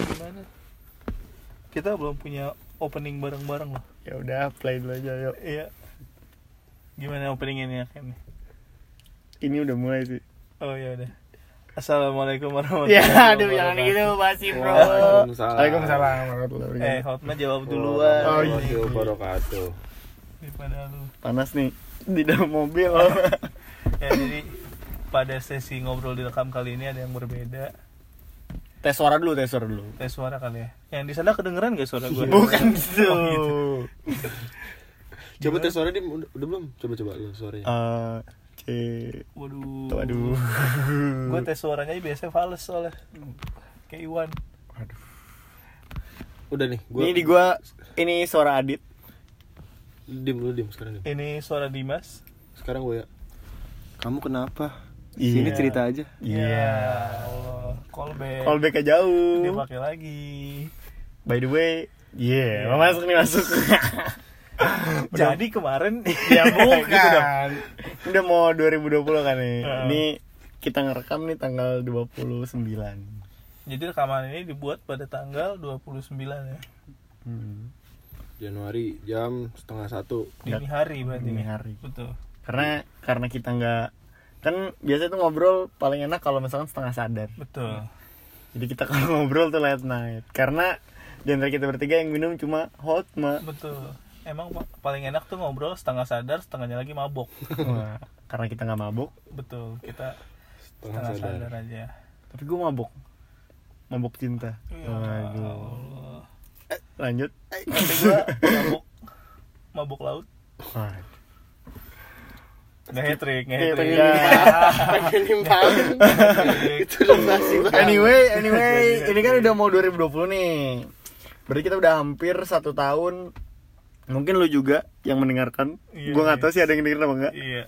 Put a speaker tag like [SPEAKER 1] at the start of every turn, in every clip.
[SPEAKER 1] gimana kita belum punya opening bareng-bareng loh
[SPEAKER 2] Ya udah, play dulu aja yuk.
[SPEAKER 1] iya gimana openingnya Ken nih
[SPEAKER 2] Ini udah mulai sih.
[SPEAKER 1] oh ya udah assalamualaikum warahmatullahi
[SPEAKER 2] Ya,
[SPEAKER 1] wabarakatuh
[SPEAKER 2] aduh jangan gitu basi, Bro.
[SPEAKER 3] Waalaikumsalam.
[SPEAKER 2] Waalaikumsalam warahmatullahi
[SPEAKER 1] eh. Hotma jawab
[SPEAKER 2] Oh,
[SPEAKER 1] duluan
[SPEAKER 2] iya.
[SPEAKER 3] Warahmatullahi wabarakatuh.
[SPEAKER 1] daripada lu
[SPEAKER 2] Panas nih di dalam mobil.
[SPEAKER 1] ya jadi pada sesi ngobrol direkam kali ini ada yang berbeda
[SPEAKER 2] tes suara dulu, tes suara dulu.
[SPEAKER 1] tes suara kali ya yang di sana kedengeran gak suara gue
[SPEAKER 2] Bukan gitu.
[SPEAKER 1] Oh, gitu.
[SPEAKER 3] Coba tes suara dia udah, udah belum? Coba coba lu suaranya.
[SPEAKER 2] Eh, C.
[SPEAKER 1] waduh
[SPEAKER 2] Waduh.
[SPEAKER 1] gue tes suaranya biasanya fals soalnya kayak Iwan
[SPEAKER 2] Waduh.
[SPEAKER 3] Udah nih, gua
[SPEAKER 2] Ini di gua ini suara Adit.
[SPEAKER 3] dim lu dim sekarang dim.
[SPEAKER 1] ini suara Dimas
[SPEAKER 3] Sekarang gua ya. Kamu kenapa?
[SPEAKER 2] Iya.
[SPEAKER 3] Sini cerita aja.
[SPEAKER 2] Iya.
[SPEAKER 1] Ya Allah callback
[SPEAKER 2] Callback jauh.
[SPEAKER 1] dipakai lagi
[SPEAKER 2] By the way, yeah,
[SPEAKER 1] Iya.
[SPEAKER 2] masuk nih masuk.
[SPEAKER 1] jadi kemarin
[SPEAKER 2] ya bukan.
[SPEAKER 1] Gitu dong.
[SPEAKER 2] Udah mau 2020 kan nih.
[SPEAKER 1] Heeh.
[SPEAKER 2] Ini kita ngerekam nih tanggal 29.
[SPEAKER 1] jadi rekaman ini dibuat pada tanggal 29 ya
[SPEAKER 2] Hmm.
[SPEAKER 3] Januari jam setengah satu.
[SPEAKER 1] dini hari berarti
[SPEAKER 2] Dini
[SPEAKER 1] nih.
[SPEAKER 2] hari.
[SPEAKER 1] betul
[SPEAKER 2] Karena karena kita nggak kan biasanya tuh ngobrol paling enak kalau misalkan setengah sadar.
[SPEAKER 1] betul
[SPEAKER 2] Jadi kita kalau ngobrol tuh late night. Karena di antara kita bertiga yang minum cuma hot ma.
[SPEAKER 1] betul emang pa- paling enak tuh ngobrol setengah sadar setengahnya lagi mabok
[SPEAKER 2] Wah, karena kita nggak mabuk.
[SPEAKER 1] betul kita
[SPEAKER 3] Setengah
[SPEAKER 1] setengah
[SPEAKER 3] sadar.
[SPEAKER 1] sadar aja
[SPEAKER 2] Tapi gue mabuk. Mabuk cinta.
[SPEAKER 1] Ya
[SPEAKER 2] Waduh.
[SPEAKER 1] Allah.
[SPEAKER 2] Lanjut.
[SPEAKER 1] Nanti gua mabuk mabuk laut
[SPEAKER 2] Waduh.
[SPEAKER 1] Nggak hat trick nggak
[SPEAKER 2] Iya,
[SPEAKER 1] hat trick
[SPEAKER 2] iya.
[SPEAKER 3] Pengen nimpalin. Itu banget.
[SPEAKER 2] Anyway, anyway, ini kan udah mau 2020 nih. Berarti kita udah hampir satu tahun. Mungkin lu juga yang mendengarkan.
[SPEAKER 1] Iya,
[SPEAKER 2] Gua nggak
[SPEAKER 1] iya.
[SPEAKER 2] tahu sih ada yang dengerin apa enggak.
[SPEAKER 1] iya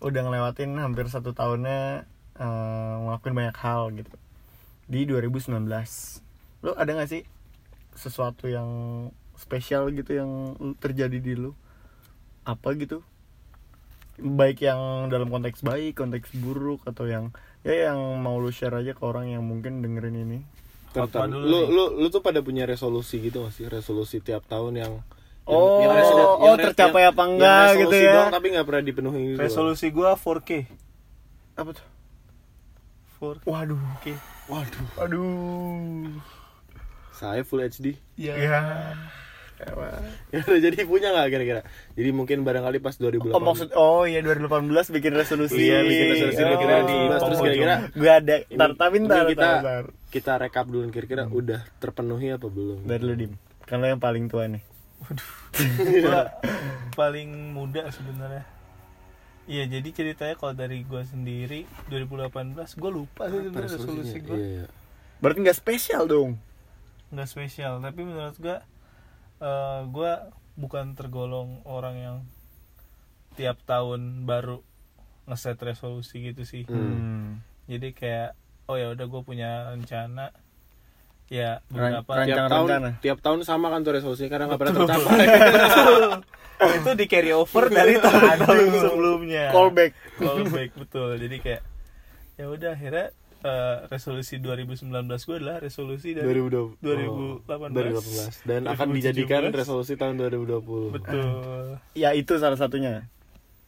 [SPEAKER 2] Udah ngelewatin hampir satu tahunnya eh, ngelakuin banyak hal gitu. Di 2019. Lu ada nggak sih sesuatu yang spesial gitu yang terjadi di lu? Apa gitu? Baik yang dalam konteks baik, konteks buruk atau yang ya yang mau lu share aja ke orang yang mungkin dengerin ini.
[SPEAKER 1] Dulu
[SPEAKER 3] Lu, lu lu tuh pada punya resolusi gitu gak sih? Resolusi tiap tahun yang
[SPEAKER 2] Oh,
[SPEAKER 3] resolu-
[SPEAKER 2] oh,
[SPEAKER 3] re-
[SPEAKER 2] tercapai apa
[SPEAKER 3] yang
[SPEAKER 2] enggak
[SPEAKER 3] resolusi
[SPEAKER 2] gitu ya.
[SPEAKER 3] doang, tapi nggak pernah dipenuhi gitu.
[SPEAKER 1] resolusi gua 4K
[SPEAKER 2] Apa tuh?
[SPEAKER 1] 4K
[SPEAKER 2] Waduh.
[SPEAKER 3] Waduh.
[SPEAKER 2] Aduh.
[SPEAKER 3] Saya full HD.
[SPEAKER 1] ya
[SPEAKER 2] Ya.
[SPEAKER 3] Ya udah jadi punya nggak kira-kira? Jadi mungkin barangkali pas 2018.
[SPEAKER 2] Oh maksud oh iya 2018 bikin resolusi.
[SPEAKER 3] Iya, bikin resolusi
[SPEAKER 2] Oh.
[SPEAKER 3] kira-kira di terus kira-kira
[SPEAKER 2] Gue ada. Tar tapi ntar,
[SPEAKER 3] kita
[SPEAKER 2] tar,
[SPEAKER 3] kita rekap dulu kira-kira udah terpenuhi apa belum?
[SPEAKER 2] Dari lu dim. Kan lo yang paling tua nih.
[SPEAKER 1] gua paling muda sebenarnya Iya jadi ceritanya kalau dari gua sendiri 2018 gua lupa sih sebenarnya resolusi gua
[SPEAKER 3] Iya, iya.
[SPEAKER 2] Berarti nggak spesial dong.
[SPEAKER 1] nggak spesial tapi menurut gua eh, gua bukan tergolong orang yang tiap tahun baru ngeset resolusi gitu sih
[SPEAKER 2] Hmm.
[SPEAKER 1] jadi kayak oh ya udah gue punya rencana ya beberapa
[SPEAKER 2] ran-
[SPEAKER 3] Tiap
[SPEAKER 2] Rencana-
[SPEAKER 3] tahun
[SPEAKER 2] rencana.
[SPEAKER 3] tiap tahun sama kan tuh resolusinya karena nggak pernah tercapai.
[SPEAKER 1] itu di carry over dari tahun sebelumnya
[SPEAKER 2] Callback.
[SPEAKER 1] callback betul jadi kayak ya udah akhirnya eh, resolusi 2019 gue adalah resolusi dari
[SPEAKER 3] 2020.
[SPEAKER 1] 2018.
[SPEAKER 3] 2018 dan akan dijadikan
[SPEAKER 1] 2017.
[SPEAKER 3] resolusi tahun 2020.
[SPEAKER 1] betul
[SPEAKER 2] Ya itu salah satunya.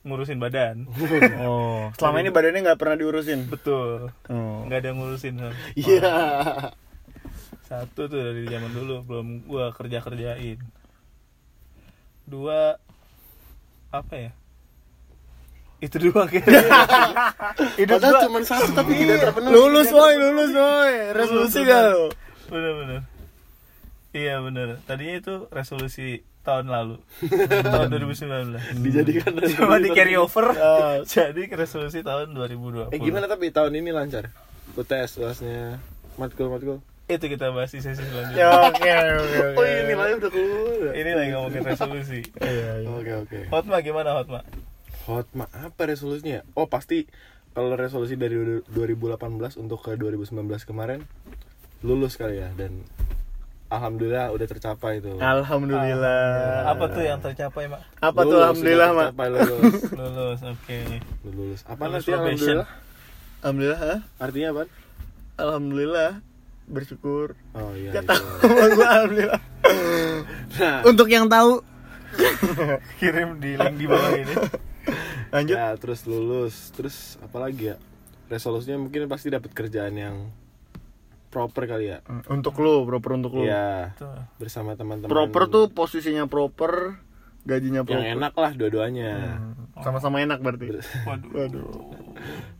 [SPEAKER 1] ngurusin badan
[SPEAKER 2] Oh. Selama ini badannya nggak pernah diurusin.
[SPEAKER 1] betul
[SPEAKER 2] Oh.
[SPEAKER 1] nggak ada yang ngurusin.
[SPEAKER 3] Iya.
[SPEAKER 1] satu tuh dari zaman dulu belum gua kerja kerjain dua apa ya itu dua kayaknya itu
[SPEAKER 3] Padahal
[SPEAKER 1] dua
[SPEAKER 3] cuma satu tapi tidak terpenuhi.
[SPEAKER 2] Lulus woi, lulus woi. Resolusi
[SPEAKER 1] Lulus,
[SPEAKER 2] gak
[SPEAKER 1] bener.
[SPEAKER 2] lo?
[SPEAKER 1] bener bener iya bener tadinya itu resolusi tahun lalu tahun 2019
[SPEAKER 3] dijadikan resolusi.
[SPEAKER 1] cuma di carry over
[SPEAKER 2] Oh.
[SPEAKER 1] jadi resolusi tahun 2020
[SPEAKER 3] Eh gimana tapi tahun ini lancar? UTS UASnya matkul matkul.
[SPEAKER 1] itu kita bahas di sesi
[SPEAKER 2] Ya
[SPEAKER 1] selanjutnya
[SPEAKER 2] oke oke oke.
[SPEAKER 3] Oh ini nilainya udah keluar.
[SPEAKER 1] ini lagi ngomongin resolusi
[SPEAKER 2] Iya iya.
[SPEAKER 3] Oke oke.
[SPEAKER 1] Hotma gimana Hotma
[SPEAKER 3] Hot ma apa resolusinya? Oh pasti kalau resolusi dari 2018 untuk ke 2019 kemarin lulus kali ya dan alhamdulillah udah tercapai tuh.
[SPEAKER 2] Alhamdulillah.
[SPEAKER 1] apa tuh yang tercapai mak
[SPEAKER 2] Apa tuh
[SPEAKER 3] Lulus,
[SPEAKER 2] alhamdulillah,
[SPEAKER 3] udah
[SPEAKER 2] Mak?
[SPEAKER 3] tercapai, lulus.
[SPEAKER 1] lulus oke
[SPEAKER 3] lulus. Apa
[SPEAKER 1] Lulus
[SPEAKER 3] nanti alhamdulillah?
[SPEAKER 2] Alhamdulillah. ha?
[SPEAKER 3] Artinya apa?
[SPEAKER 2] Alhamdulillah. bersyukur
[SPEAKER 3] oh iya
[SPEAKER 2] Gak
[SPEAKER 3] itu.
[SPEAKER 2] tahu alhamdulillah
[SPEAKER 3] nah
[SPEAKER 2] untuk yang tahu
[SPEAKER 1] kirim di link di bawah ini
[SPEAKER 2] lanjut.
[SPEAKER 3] Ya terus lulus. Terus apa lagi ya? Resolusinya mungkin pasti dapat kerjaan yang proper kali ya.
[SPEAKER 2] Hmm, untuk lo proper untuk lo
[SPEAKER 3] Iya
[SPEAKER 1] Tuh.
[SPEAKER 3] bersama teman-teman.
[SPEAKER 2] Proper tuh posisinya proper gajinya
[SPEAKER 3] yang
[SPEAKER 2] proper.
[SPEAKER 3] enak lah dua-duanya.
[SPEAKER 2] Hmm, sama-sama enak berarti.
[SPEAKER 1] Waduh.
[SPEAKER 2] Waduh.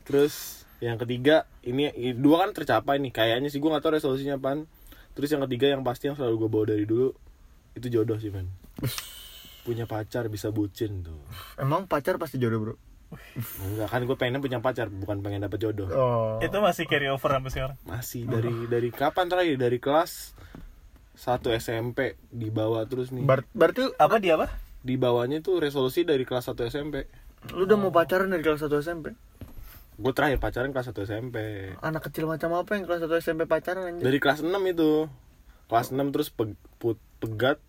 [SPEAKER 3] Terus yang ketiga ini dua kan tercapai nih. Kayaknya sih gue gak tau resolusinya apaan terus yang ketiga yang pasti yang selalu gue bawa dari dulu itu jodoh sih man punya pacar bisa bucin tuh.
[SPEAKER 2] Emang pacar pasti jodoh bro?
[SPEAKER 3] Enggak kan gue pengen punya pacar bukan pengen dapet jodoh.
[SPEAKER 2] Oh.
[SPEAKER 1] Itu masih carry over sampai sekarang?
[SPEAKER 3] Masih dari dari kapan terakhir? Dari kelas satu SMP dibawa terus nih.
[SPEAKER 2] Ber- berarti
[SPEAKER 1] apa dia apa?
[SPEAKER 3] Di bawahnya tuh resolusi dari kelas 1 SMP
[SPEAKER 2] lu udah mau pacaran dari kelas 1 SMP
[SPEAKER 3] gue terakhir pacaran kelas 1 SMP
[SPEAKER 2] anak kecil macam apa yang kelas 1 SMP pacaran anjir
[SPEAKER 3] dari kelas 6 itu. Kelas 6 terus pe- put- pegat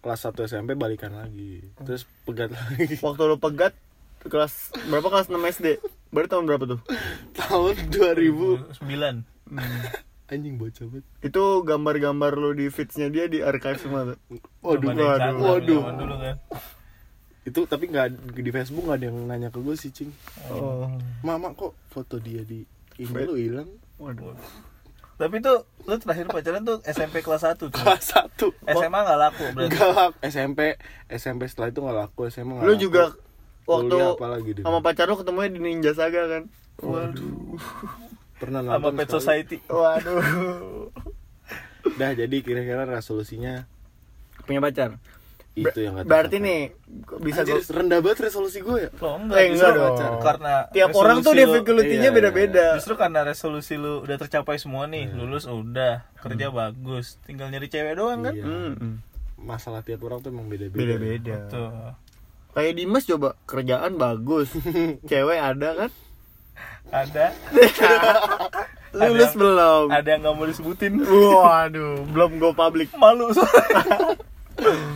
[SPEAKER 3] kelas 1 SMP balikan lagi. Terus pegat lagi.
[SPEAKER 2] Waktu lu pegat kelas berapa kelas 6 SD berarti tahun berapa tuh?
[SPEAKER 3] Tahun 2000
[SPEAKER 1] sembilan.
[SPEAKER 3] Anjing bocah banget.
[SPEAKER 2] Itu gambar-gambar lu di feedsnya dia di archive semua tuh.
[SPEAKER 3] Waduh
[SPEAKER 2] waduh,
[SPEAKER 3] waduh.
[SPEAKER 1] zaman dulu kan.
[SPEAKER 3] Itu tapi nggak di Facebook nggak ada yang nanya ke gue sih cing.
[SPEAKER 2] Oh.
[SPEAKER 3] Mama kok foto dia di ini lu hilang?
[SPEAKER 2] Waduh
[SPEAKER 1] tapi tuh lu terakhir pacaran tuh SMP kelas 1 tuh
[SPEAKER 3] kelas 1
[SPEAKER 1] SMA nggak laku berarti.
[SPEAKER 3] Enggak laku. SMP SMP setelah itu nggak laku SMA nggak
[SPEAKER 2] lu
[SPEAKER 3] laku.
[SPEAKER 2] juga waktu
[SPEAKER 3] apalagi
[SPEAKER 2] sama pacar lu ketemunya di Ninja Saga kan? Waduh.
[SPEAKER 3] Pernah
[SPEAKER 1] sama
[SPEAKER 3] nonton
[SPEAKER 1] Pet
[SPEAKER 3] sekali.
[SPEAKER 1] Society.
[SPEAKER 2] Waduh.
[SPEAKER 3] Dah jadi kira-kira resolusinya?
[SPEAKER 2] Punya pacar
[SPEAKER 3] itu yang kata
[SPEAKER 2] berarti nih bisa
[SPEAKER 3] Anjir,
[SPEAKER 2] gua
[SPEAKER 3] rendah banget resolusi gue ya?
[SPEAKER 1] Lo
[SPEAKER 2] Eh,
[SPEAKER 1] enggak
[SPEAKER 2] enggak
[SPEAKER 1] justru
[SPEAKER 2] dong.
[SPEAKER 1] karena
[SPEAKER 2] tiap orang tuh
[SPEAKER 1] resolusi lu-
[SPEAKER 2] difficulty-nya
[SPEAKER 3] Iya,
[SPEAKER 2] beda-beda.
[SPEAKER 1] Justru karena resolusi lu udah tercapai semua nih.
[SPEAKER 2] Iya.
[SPEAKER 1] lulus udah. Kerja bagus. Tinggal nyari cewek doang kan?
[SPEAKER 3] Iya.
[SPEAKER 2] Hmm,
[SPEAKER 3] masalah tiap orang tuh emang beda-beda.
[SPEAKER 2] Beda-beda.
[SPEAKER 1] Tuh
[SPEAKER 2] kayak Dimas coba kerjaan bagus. Cewek ada kan?
[SPEAKER 1] Ada.
[SPEAKER 2] Lulus
[SPEAKER 1] Ada-
[SPEAKER 2] belum?
[SPEAKER 1] ada yang nggak mau disebutin.
[SPEAKER 2] Waduh belum go public.
[SPEAKER 1] Malu. soalnya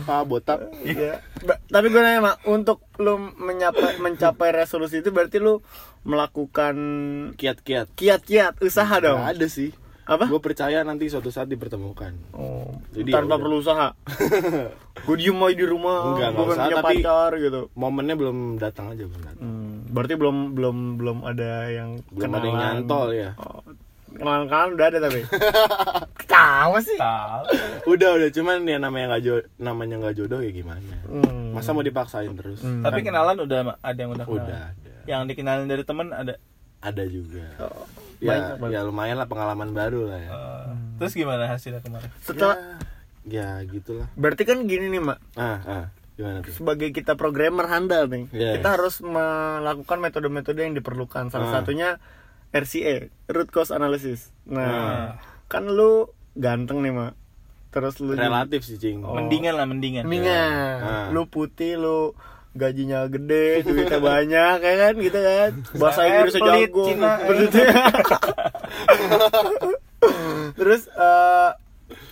[SPEAKER 3] ah botak
[SPEAKER 2] Iya. Tapi gue nanya mak, untuk lu mencapai mencapai resolusi itu berarti lu melakukan
[SPEAKER 3] kiat-kiat
[SPEAKER 2] kiat-kiat usaha dong.
[SPEAKER 3] Nggak ada sih
[SPEAKER 2] Apa?
[SPEAKER 3] gue percaya nanti suatu saat dipertemukan
[SPEAKER 2] Oh,
[SPEAKER 3] Jadi
[SPEAKER 2] tanpa
[SPEAKER 3] ya
[SPEAKER 2] perlu usaha. gue diem aja di rumah,
[SPEAKER 3] Enggak,
[SPEAKER 2] gue kan
[SPEAKER 3] usah,
[SPEAKER 2] punya
[SPEAKER 3] tapi-
[SPEAKER 2] pacar gitu.
[SPEAKER 3] momennya belum datang aja belum datang
[SPEAKER 2] Hmm, berarti belum belum belum ada yang
[SPEAKER 3] belum ada yang
[SPEAKER 2] kenalan.
[SPEAKER 3] nyantol ya
[SPEAKER 2] Oh, kenalan kenalan udah ada tapi. Ketawa sih.
[SPEAKER 1] tahu
[SPEAKER 3] udah udah cuman ya namanya nggak jodoh namanya nggak jodoh ya gimana
[SPEAKER 2] Hmm.
[SPEAKER 3] masa mau dipaksain terus
[SPEAKER 2] Hmm.
[SPEAKER 1] tapi kenalan udah ada yang udah kenal
[SPEAKER 3] udah ada
[SPEAKER 1] yang dikenalin dari temen ada
[SPEAKER 3] ada juga
[SPEAKER 2] Oh,
[SPEAKER 3] ya
[SPEAKER 2] banyak,
[SPEAKER 3] ya lumayan lah pengalaman baru lah ya
[SPEAKER 1] Eh, terus gimana hasilnya kemarin
[SPEAKER 2] Setelah
[SPEAKER 3] ya, ya gitulah
[SPEAKER 2] berarti kan gini nih, Mak.
[SPEAKER 3] ah ah gimana tuh
[SPEAKER 2] sebagai kita programmer handal nih,
[SPEAKER 3] Yes.
[SPEAKER 2] kita harus melakukan metode-metode yang diperlukan. Salah
[SPEAKER 3] Ah.
[SPEAKER 2] satunya RCA, root cause analysis. Nah,
[SPEAKER 1] Ah.
[SPEAKER 2] kan lu ganteng nih, Mak. Terus lu
[SPEAKER 3] relatif sih cing
[SPEAKER 2] Oh.
[SPEAKER 1] mendingan lah mendingan
[SPEAKER 2] Mendingan.
[SPEAKER 3] Ah.
[SPEAKER 2] Lu putih, lu gajinya gede, duitnya banyak, kayak kan gitu kan. Bahasa Inggrisnya
[SPEAKER 1] pelit
[SPEAKER 2] jago. Terus eh,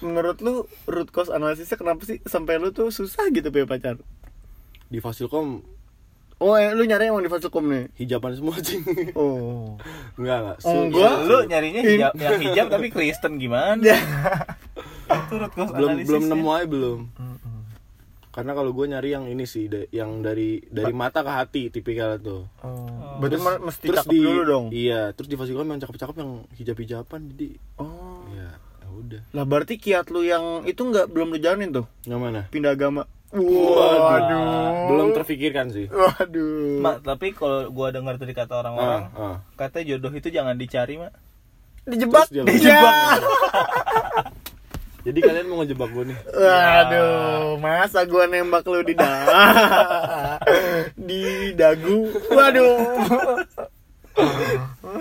[SPEAKER 2] menurut lu root cause analisisnya kenapa sih sampai lu tuh susah gitu punya pacar?
[SPEAKER 3] di Fasilkom
[SPEAKER 2] Oh, eh, lu nyari emang di Fasilkom nih?
[SPEAKER 3] hijaban semua cing
[SPEAKER 2] Oh.
[SPEAKER 3] enggak enggak
[SPEAKER 2] Oh,
[SPEAKER 3] Su-
[SPEAKER 2] enggak.
[SPEAKER 3] su-
[SPEAKER 1] lu nyarinya hijab yang hijab tapi Kristen gimana turut kos
[SPEAKER 3] belum belum nemu aja belum karena kalau gue nyari yang ini sih da- yang dari dari mata ke hati tipikal tuh
[SPEAKER 2] Oh. Berarti ma- mesti
[SPEAKER 3] terus
[SPEAKER 2] cakep dulu dong.
[SPEAKER 3] iya terus di Fasilkom yang cakep-cakep yang hijab-hijaban jadi
[SPEAKER 2] Oh.
[SPEAKER 3] ya ya udah
[SPEAKER 2] Lah berarti kiat lu yang itu nggak belum lu jalanin tuh?
[SPEAKER 3] yang mana
[SPEAKER 2] Pindah agama.
[SPEAKER 3] Waduh. belum terfikirkan sih
[SPEAKER 2] Waduh.
[SPEAKER 1] mak tapi kalau gua dengar dari kata orang-orang
[SPEAKER 3] ah, ah.
[SPEAKER 1] katanya jodoh itu jangan dicari mak
[SPEAKER 2] Dijebak.
[SPEAKER 3] Terus dia
[SPEAKER 2] Dijebak.
[SPEAKER 3] jadi kalian mau ngejebak gue nih
[SPEAKER 2] Waduh, masa gua nembak lu di da di dagu. Waduh.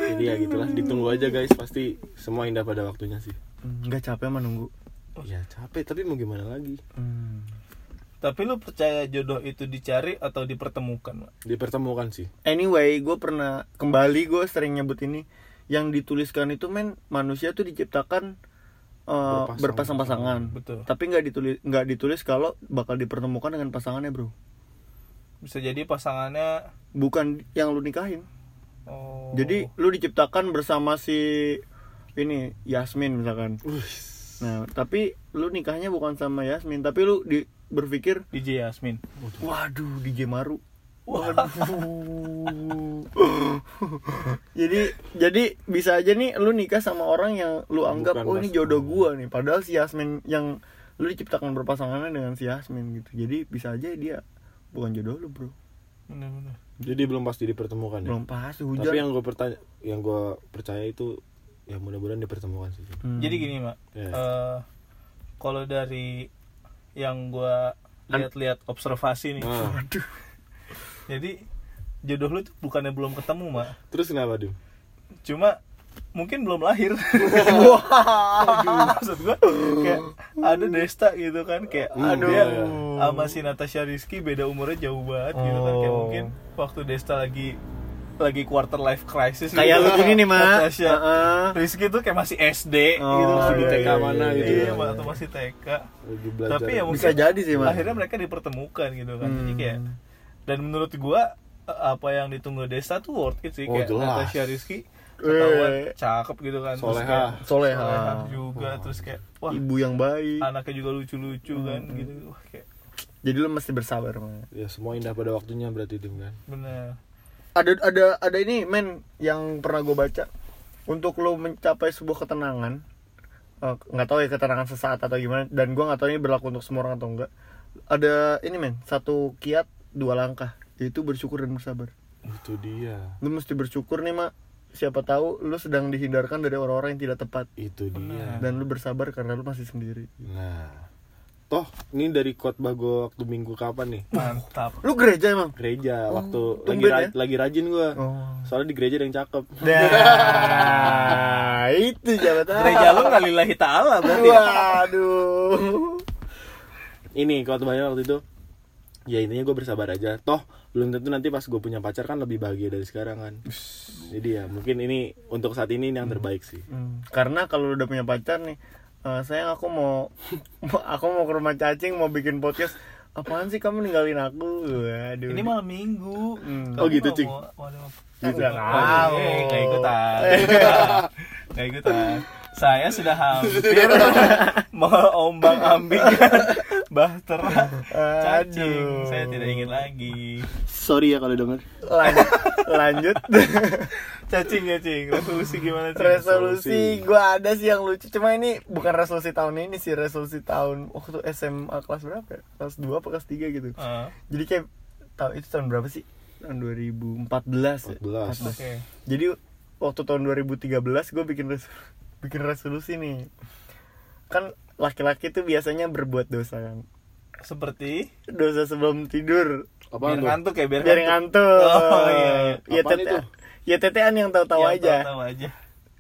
[SPEAKER 3] jadi ya gitulah ditunggu aja guys pasti semua indah pada waktunya sih
[SPEAKER 2] Enggak capek mah nunggu.
[SPEAKER 3] ya capek tapi mau gimana lagi
[SPEAKER 1] tapi lu percaya jodoh itu dicari atau dipertemukan mak?
[SPEAKER 3] Dipertemukan sih.
[SPEAKER 2] Anyway, gue pernah kembali gue sering nyebut ini yang dituliskan itu men manusia tuh diciptakan uh,
[SPEAKER 3] Berpasang-
[SPEAKER 2] berpasang-pasangan.
[SPEAKER 1] betul.
[SPEAKER 2] Tapi nggak ditulis nggak ditulis kalau bakal dipertemukan dengan pasangannya, Bro.
[SPEAKER 1] bisa jadi pasangannya
[SPEAKER 2] Bukan yang lu nikahin.
[SPEAKER 1] oh.
[SPEAKER 2] Jadi lu diciptakan bersama si ini Yasmin misalkan. Nah tapi lu nikahnya bukan sama Yasmin tapi lu di, berpikir
[SPEAKER 1] DJ Yasmin.
[SPEAKER 2] Waduh DJ Maru. Waduh. Jadi jadi bisa aja nih lu nikah sama orang yang lu anggap
[SPEAKER 3] Bukan
[SPEAKER 2] oh ini
[SPEAKER 3] mas-
[SPEAKER 2] jodoh gua nih. Padahal si Yasmin yang lu diciptakan berpasangannya dengan si Yasmin gitu. Jadi bisa aja dia bukan jodoh lu bro.
[SPEAKER 1] Bener-bener
[SPEAKER 3] Jadi belum pasti dipertemukan ya.
[SPEAKER 2] belum pasti hujan
[SPEAKER 3] Tapi yang gue pertanya, yang gue percaya itu ya mudah-mudahan dipertemukan sih.
[SPEAKER 2] Hmm.
[SPEAKER 1] jadi gini mak.
[SPEAKER 3] Ya.
[SPEAKER 1] Eh, kalau dari yang gua lihat-lihat observasi nih.
[SPEAKER 3] Ah,
[SPEAKER 1] jadi jodoh lu tuh bukannya belum ketemu mak
[SPEAKER 3] terus kenapa Dim?
[SPEAKER 1] cuma mungkin belum lahir.
[SPEAKER 2] Wah
[SPEAKER 1] maksud gua kayak ada Desta gitu kan kayak
[SPEAKER 3] Hmm,
[SPEAKER 1] aduh.
[SPEAKER 3] iya.
[SPEAKER 1] sama si Natasha Rizky beda umurnya jauh banget gitu kan. Kayak
[SPEAKER 2] Oh.
[SPEAKER 1] mungkin waktu Desta lagi lagi quarter life crisis
[SPEAKER 2] kayak lu
[SPEAKER 1] gitu.
[SPEAKER 2] gini nih mak
[SPEAKER 1] Natasha
[SPEAKER 2] Heeh.
[SPEAKER 1] Rizky tuh kayak masih SD
[SPEAKER 2] Oh,
[SPEAKER 1] gitu
[SPEAKER 3] masih di
[SPEAKER 1] kan.
[SPEAKER 3] TK mana gitu
[SPEAKER 1] iya,
[SPEAKER 3] ya.
[SPEAKER 1] Mak, atau masih TK tapi ya mungkin
[SPEAKER 2] bisa jadi sih mak
[SPEAKER 1] akhirnya mereka dipertemukan gitu kan jadi
[SPEAKER 2] Hmm.
[SPEAKER 1] kayak dan menurut gua eh, apa yang ditunggu Desta tuh worth it sih
[SPEAKER 3] Oh,
[SPEAKER 1] kayak
[SPEAKER 3] jelas.
[SPEAKER 1] Natasha Rizky ketahuan
[SPEAKER 2] Eh.
[SPEAKER 1] cakep gitu kan Terus
[SPEAKER 3] Soleha.
[SPEAKER 1] kayak
[SPEAKER 2] Soleha.
[SPEAKER 1] soleha juga terus kayak wah
[SPEAKER 2] ibu yang baik
[SPEAKER 1] anaknya juga lucu-lucu kan
[SPEAKER 2] Hmm.
[SPEAKER 1] gitu wah kayak
[SPEAKER 2] jadi lu mesti bersabar mak
[SPEAKER 3] Ya semua indah pada waktunya berarti Dim kan.
[SPEAKER 1] bener
[SPEAKER 2] ada ada ada ini men yang pernah gue baca. Untuk lo mencapai sebuah ketenangan eh, nggak tahu ya ketenangan sesaat atau gimana dan gue nggak tahu ini berlaku untuk semua orang atau enggak. Ada ini men satu kiat dua langkah. Yaitu bersyukur dan bersabar.
[SPEAKER 3] Itu dia.
[SPEAKER 2] lu mesti bersyukur nih mak. Siapa tahu lu sedang dihindarkan dari orang-orang yang tidak tepat.
[SPEAKER 3] Itu dia.
[SPEAKER 2] dan lu bersabar karena lu masih sendiri.
[SPEAKER 3] Nah, toh ini dari khotbah gue waktu minggu kapan nih?
[SPEAKER 1] mantap
[SPEAKER 2] lu gereja emang
[SPEAKER 3] Gereja waktu lagi ra-
[SPEAKER 2] ya?
[SPEAKER 3] lagi rajin gue.
[SPEAKER 2] oh
[SPEAKER 3] Soalnya di gereja ada yang cakep.
[SPEAKER 2] nah itu tahu
[SPEAKER 1] gereja lu nggak lillahi ta'ala berarti ya?
[SPEAKER 2] waduh
[SPEAKER 3] Ini khotbahnya waktu itu ya intinya gue bersabar aja. Toh belum tentu nanti pas gue punya pacar kan lebih bahagia dari sekarang kan. Jadi ya mungkin ini untuk saat ini ini yang terbaik sih.
[SPEAKER 2] Hmm, karena kalau udah punya pacar nih eh, sayang aku mau mau- aku mau ke rumah cacing mau bikin podcast apaan sih kamu ninggalin aku waduh
[SPEAKER 1] ini malam minggu
[SPEAKER 2] Hmm.
[SPEAKER 3] Oh, gitu, Cing.
[SPEAKER 1] mau- mau
[SPEAKER 2] Gitu. Nggak
[SPEAKER 1] Oh,
[SPEAKER 2] tahu.
[SPEAKER 1] eh, nggak ikutan nggak ikutan saya sudah hampir mengombang ambingkan bahtera cacing.
[SPEAKER 2] Aduh.
[SPEAKER 1] saya tidak ingin lagi.
[SPEAKER 3] Sorry ya kalau denger.
[SPEAKER 2] lanjut lanjut.
[SPEAKER 1] Cacing cacing. Resolusi gimana cing?
[SPEAKER 2] Resolusi. Gua ada sih yang lucu. Cuma ini bukan resolusi tahun ini sih. Resolusi tahun waktu SMA kelas berapa ya? kelas 2 apa kelas 3 gitu.
[SPEAKER 1] Ah,
[SPEAKER 2] jadi kayak tahun itu tahun berapa sih? Tahun 2014 ya?
[SPEAKER 3] 14.
[SPEAKER 1] oke.
[SPEAKER 2] Jadi waktu tahun 2013 gue bikin res bikin resolusi nih. Kan laki-laki tuh biasanya berbuat dosa kan
[SPEAKER 1] seperti
[SPEAKER 2] dosa sebelum tidur
[SPEAKER 3] Apaan
[SPEAKER 1] biar
[SPEAKER 3] tuh?
[SPEAKER 1] ngantuk ya biar
[SPEAKER 2] biar
[SPEAKER 1] ngantuk
[SPEAKER 2] ngantuk
[SPEAKER 1] Oh, iya, iya.
[SPEAKER 2] ya tete
[SPEAKER 3] itu?
[SPEAKER 2] ya tetean yang tahu-tahu
[SPEAKER 1] Yang
[SPEAKER 2] aja
[SPEAKER 1] tahu aja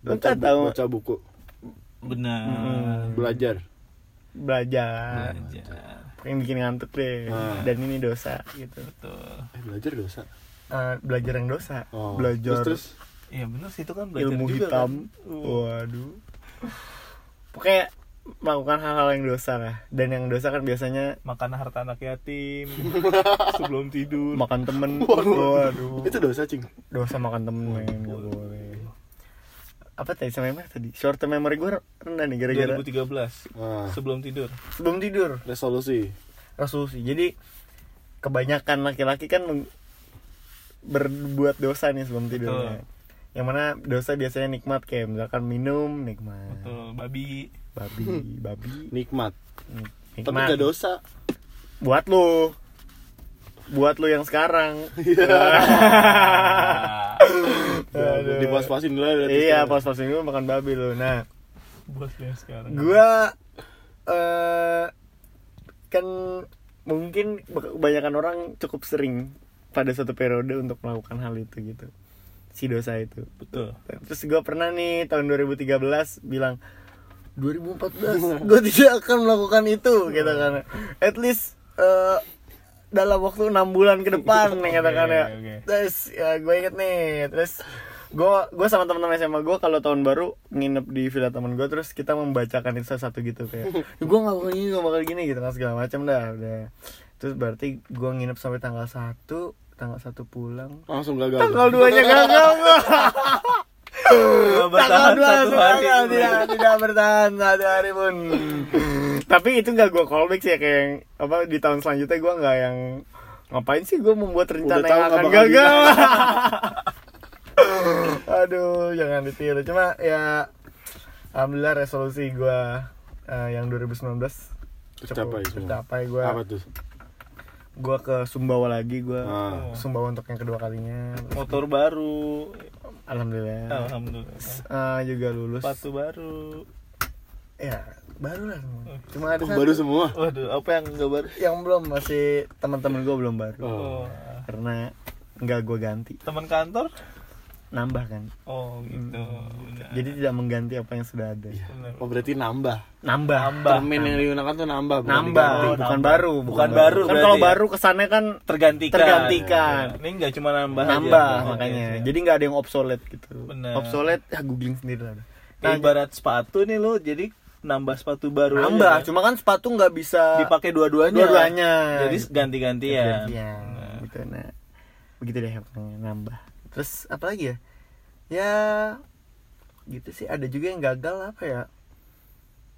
[SPEAKER 2] Lu
[SPEAKER 3] Baca,
[SPEAKER 2] tahu
[SPEAKER 3] baca buku,
[SPEAKER 1] benar
[SPEAKER 2] Mm-mm.
[SPEAKER 3] belajar.
[SPEAKER 2] belajar
[SPEAKER 1] belajar
[SPEAKER 2] pengen bikin ngantuk deh
[SPEAKER 3] Nah.
[SPEAKER 2] dan ini dosa gitu
[SPEAKER 1] betul
[SPEAKER 3] Eh, belajar dosa.
[SPEAKER 2] Eh, belajar yang dosa
[SPEAKER 3] Oh.
[SPEAKER 2] belajar
[SPEAKER 3] Terus, terus
[SPEAKER 1] iya benar sih itu kan belajar
[SPEAKER 2] ilmu
[SPEAKER 1] juga
[SPEAKER 2] hitam
[SPEAKER 1] kan. Uh.
[SPEAKER 2] waduh pokoknya melakukan hal-hal yang dosa lah dan yang dosa kan biasanya
[SPEAKER 1] makan harta anak yatim sebelum tidur.
[SPEAKER 2] Makan temen. Waduh.
[SPEAKER 3] Itu dosa cing.
[SPEAKER 2] dosa makan temen men boleh. Apa tadi sama yang mana tadi? Short term memory gue rendah nih gara-gara
[SPEAKER 1] 2013
[SPEAKER 3] Nah,
[SPEAKER 1] sebelum tidur.
[SPEAKER 2] Sebelum tidur.
[SPEAKER 3] Resolusi.
[SPEAKER 2] resolusi. Jadi kebanyakan laki-laki kan berbuat dosa nih sebelum tidurnya. Yang mana dosa biasanya nikmat kayak misalkan minum nikmat.
[SPEAKER 1] Betul babi
[SPEAKER 2] babi babi.
[SPEAKER 3] Nikmat.
[SPEAKER 2] nik-
[SPEAKER 3] Tapi
[SPEAKER 2] nikmat
[SPEAKER 3] gak dosa.
[SPEAKER 2] buat lu. Buat lu yang sekarang. Aduh.
[SPEAKER 3] Dipas-pasin dulu ya
[SPEAKER 2] iya
[SPEAKER 3] sekarang.
[SPEAKER 2] pas pas ini makan babi lu. Nah
[SPEAKER 1] buat yang sekarang.
[SPEAKER 2] gua eh kan mungkin kebanyakan orang cukup sering pada suatu periode untuk melakukan hal itu gitu. Si dosa itu.
[SPEAKER 1] Betul.
[SPEAKER 2] Terus gua pernah nih tahun 2013 bilang 2014 gue tidak akan melakukan itu gitu kan. At least eh, dalam waktu enam bulan ke depan nih katakan ya.
[SPEAKER 1] oke.
[SPEAKER 2] terus ya gue inget nih terus gue gue sama teman-teman SMA gue kalau tahun baru nginep di villa teman gue terus kita membacakan itu satu gitu kayak gue nggak bakal gini gak bakal gini gitu kan segala macam dah udah. Terus berarti gue nginep sampai tanggal 1 tanggal satu pulang.
[SPEAKER 3] Langsung gagal.
[SPEAKER 2] tanggal 2 nya gagal
[SPEAKER 1] bertahan satu
[SPEAKER 2] 12
[SPEAKER 1] hari.
[SPEAKER 2] tidak tidak bertahan satu hari pun. Tapi itu nggak gue callback sih ya kayak yang, apa di tahun selanjutnya gue nggak yang ngapain sih gue membuat rencana
[SPEAKER 3] Udah
[SPEAKER 2] yang akan gagal aduh jangan ditiru. Cuma ya alhamdulillah resolusi gue eh, yang 2019
[SPEAKER 3] Tercapai
[SPEAKER 2] tercapai. Gue
[SPEAKER 3] Apa tuh?
[SPEAKER 2] gue ke Sumbawa lagi gue
[SPEAKER 3] Ah.
[SPEAKER 2] Sumbawa untuk yang kedua kalinya.
[SPEAKER 1] Motor baru
[SPEAKER 2] alhamdulilillah
[SPEAKER 1] alhamdulillah.
[SPEAKER 2] Eh, juga lulus.
[SPEAKER 1] Sepatu baru.
[SPEAKER 2] Ya baru lah semua. Cuma ada
[SPEAKER 3] Oh,
[SPEAKER 2] satu.
[SPEAKER 3] baru semua.
[SPEAKER 1] waduh apa yang nggak baru?
[SPEAKER 2] Yang belum masih teman-teman gue belum baru.
[SPEAKER 3] Oh.
[SPEAKER 1] oh.
[SPEAKER 2] karena nggak gue ganti.
[SPEAKER 1] Teman kantor
[SPEAKER 2] nambah kan
[SPEAKER 1] oh gitu Udah.
[SPEAKER 2] jadi tidak mengganti apa yang sudah ada
[SPEAKER 1] Bener.
[SPEAKER 3] Oh berarti nambah.
[SPEAKER 2] nambah
[SPEAKER 1] Nambah.
[SPEAKER 3] Permen yang digunakan tuh nambah. bukan
[SPEAKER 2] nambah
[SPEAKER 3] diganti.
[SPEAKER 1] Oh,
[SPEAKER 2] bukan
[SPEAKER 1] nambah.
[SPEAKER 2] baru
[SPEAKER 1] Bukan baru
[SPEAKER 2] kan kalau
[SPEAKER 1] ya?
[SPEAKER 2] baru kesannya kan
[SPEAKER 1] tergantikan
[SPEAKER 2] Tergantikan.
[SPEAKER 1] Ya, ini nggak cuma nambah aja.
[SPEAKER 2] nambah
[SPEAKER 1] Oke,
[SPEAKER 2] makanya
[SPEAKER 1] siap.
[SPEAKER 2] jadi nggak ada yang obsolete gitu
[SPEAKER 1] Benar.
[SPEAKER 2] obsolete ya googling sendiri lah
[SPEAKER 1] Nah, ibarat sepatu nih lo jadi nambah sepatu baru aja,
[SPEAKER 2] nambah
[SPEAKER 1] kan?
[SPEAKER 2] cuma kan sepatu nggak bisa
[SPEAKER 1] dipakai dua-duanya
[SPEAKER 2] dua-duanya
[SPEAKER 1] jadi ganti-gantian
[SPEAKER 2] Iya,
[SPEAKER 1] Nah.
[SPEAKER 2] gitu nah begitu deh pokoknya nambah terus apa lagi ya? Ya gitu sih. Ada juga yang gagal apa ya?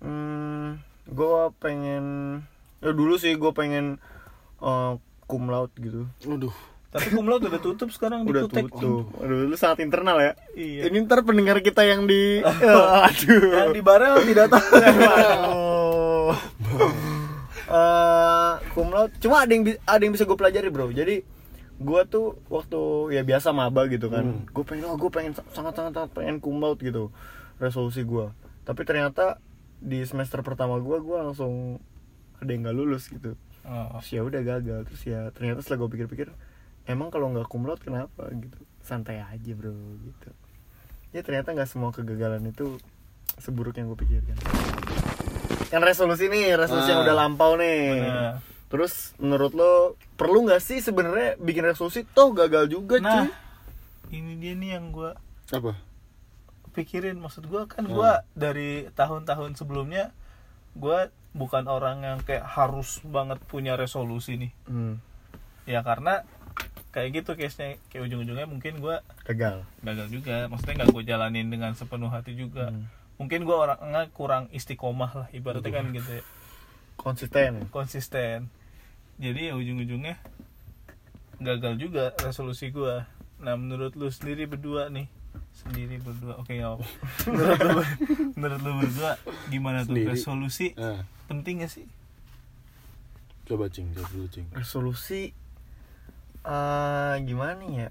[SPEAKER 2] Hmm gue pengen ya dulu sih gue pengen uh, cum laude gitu.
[SPEAKER 3] Waduh.
[SPEAKER 1] tapi kumlaut udah tutup sekarang di
[SPEAKER 2] udah
[SPEAKER 1] Kutek.
[SPEAKER 2] tutup. Aduh lu sangat internal ya.
[SPEAKER 1] Iya.
[SPEAKER 2] Ini ntar pendengar kita yang di aduh.
[SPEAKER 1] Yang di Barel tidak tahu.
[SPEAKER 2] Oh. Eh, cum laude. Cuma ada yang ada yang bisa gue pelajari bro. Jadi gue tuh waktu ya biasa maba gitu kan. Gue pengen oh gue pengen sangat sangat sangat pengen cum laude gitu resolusi gue tapi ternyata di semester pertama gue gue langsung ada yang nggak lulus gitu.
[SPEAKER 1] Oh.
[SPEAKER 2] terus ya udah gagal. Terus ya ternyata setelah gue pikir-pikir emang kalau nggak cum laude kenapa? Gitu. Santai aja bro gitu. Ya ternyata nggak semua kegagalan itu seburuk yang gue pikirkan. Kan resolusi nih resolusi yang
[SPEAKER 3] Ah.
[SPEAKER 2] udah lampau nih.
[SPEAKER 1] Bener.
[SPEAKER 2] Terus menurut lo perlu nggak sih sebenarnya bikin resolusi? Toh gagal juga
[SPEAKER 1] nah
[SPEAKER 2] cuy.
[SPEAKER 1] ini dia nih yang gue
[SPEAKER 3] Apa?
[SPEAKER 1] pikirin. Maksud gue kan
[SPEAKER 3] Hmm.
[SPEAKER 1] gue dari tahun-tahun sebelumnya gue bukan orang yang kayak harus banget punya resolusi nih.
[SPEAKER 2] Hmm,
[SPEAKER 1] ya karena kayak gitu case nya kayak ujung-ujungnya mungkin gue
[SPEAKER 2] gagal.
[SPEAKER 1] gagal juga. Maksudnya nggak gue jalanin dengan sepenuh hati juga.
[SPEAKER 2] Hmm.
[SPEAKER 1] mungkin gue orangnya kurang istiqomah lah ibaratnya kan gitu ya.
[SPEAKER 2] konsisten.
[SPEAKER 1] Konsisten jadi ya ujung-ujungnya gagal juga resolusi gue nah menurut lu sendiri berdua nih sendiri berdua. Oke ya menurut lu menurut lu berdua gimana tuh?
[SPEAKER 3] Sendiri.
[SPEAKER 1] resolusi
[SPEAKER 3] Nah,
[SPEAKER 1] penting gak sih?
[SPEAKER 3] Coba cing, coba dulu cing.
[SPEAKER 2] resolusi eh gimana ya?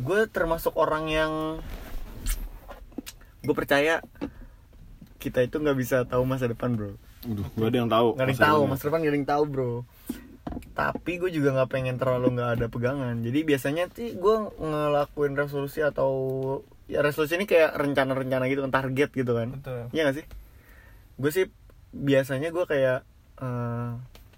[SPEAKER 2] Gue termasuk orang yang gue percaya kita itu nggak bisa tahu masa depan bro.
[SPEAKER 3] Waduh, gak ada yang tahu.
[SPEAKER 2] nggak ada yang tahu masa depan nggak ada yang tahu bro tapi gue juga nggak pengen terlalu nggak ada pegangan. Jadi biasanya sih gue ngelakuin resolusi atau ya resolusi ini kayak rencana-rencana gitu kan target gitu kan.
[SPEAKER 1] Betul.
[SPEAKER 2] Iya gak sih? Gue sih biasanya gue kayak eh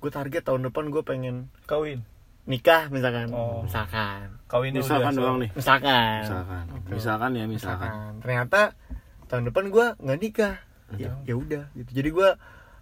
[SPEAKER 2] gue target tahun depan gue pengen
[SPEAKER 1] kawin.
[SPEAKER 2] nikah misalkan.
[SPEAKER 1] Oh.
[SPEAKER 2] misalkan.
[SPEAKER 1] Kawinnya
[SPEAKER 3] Misalkan doang nih.
[SPEAKER 2] misalkan.
[SPEAKER 3] Misalkan.
[SPEAKER 2] Gitu.
[SPEAKER 3] Misalkan ya, misalkan.
[SPEAKER 2] misalkan. Ternyata tahun depan gue nggak nikah. Ya ya udah gitu. Jadi gue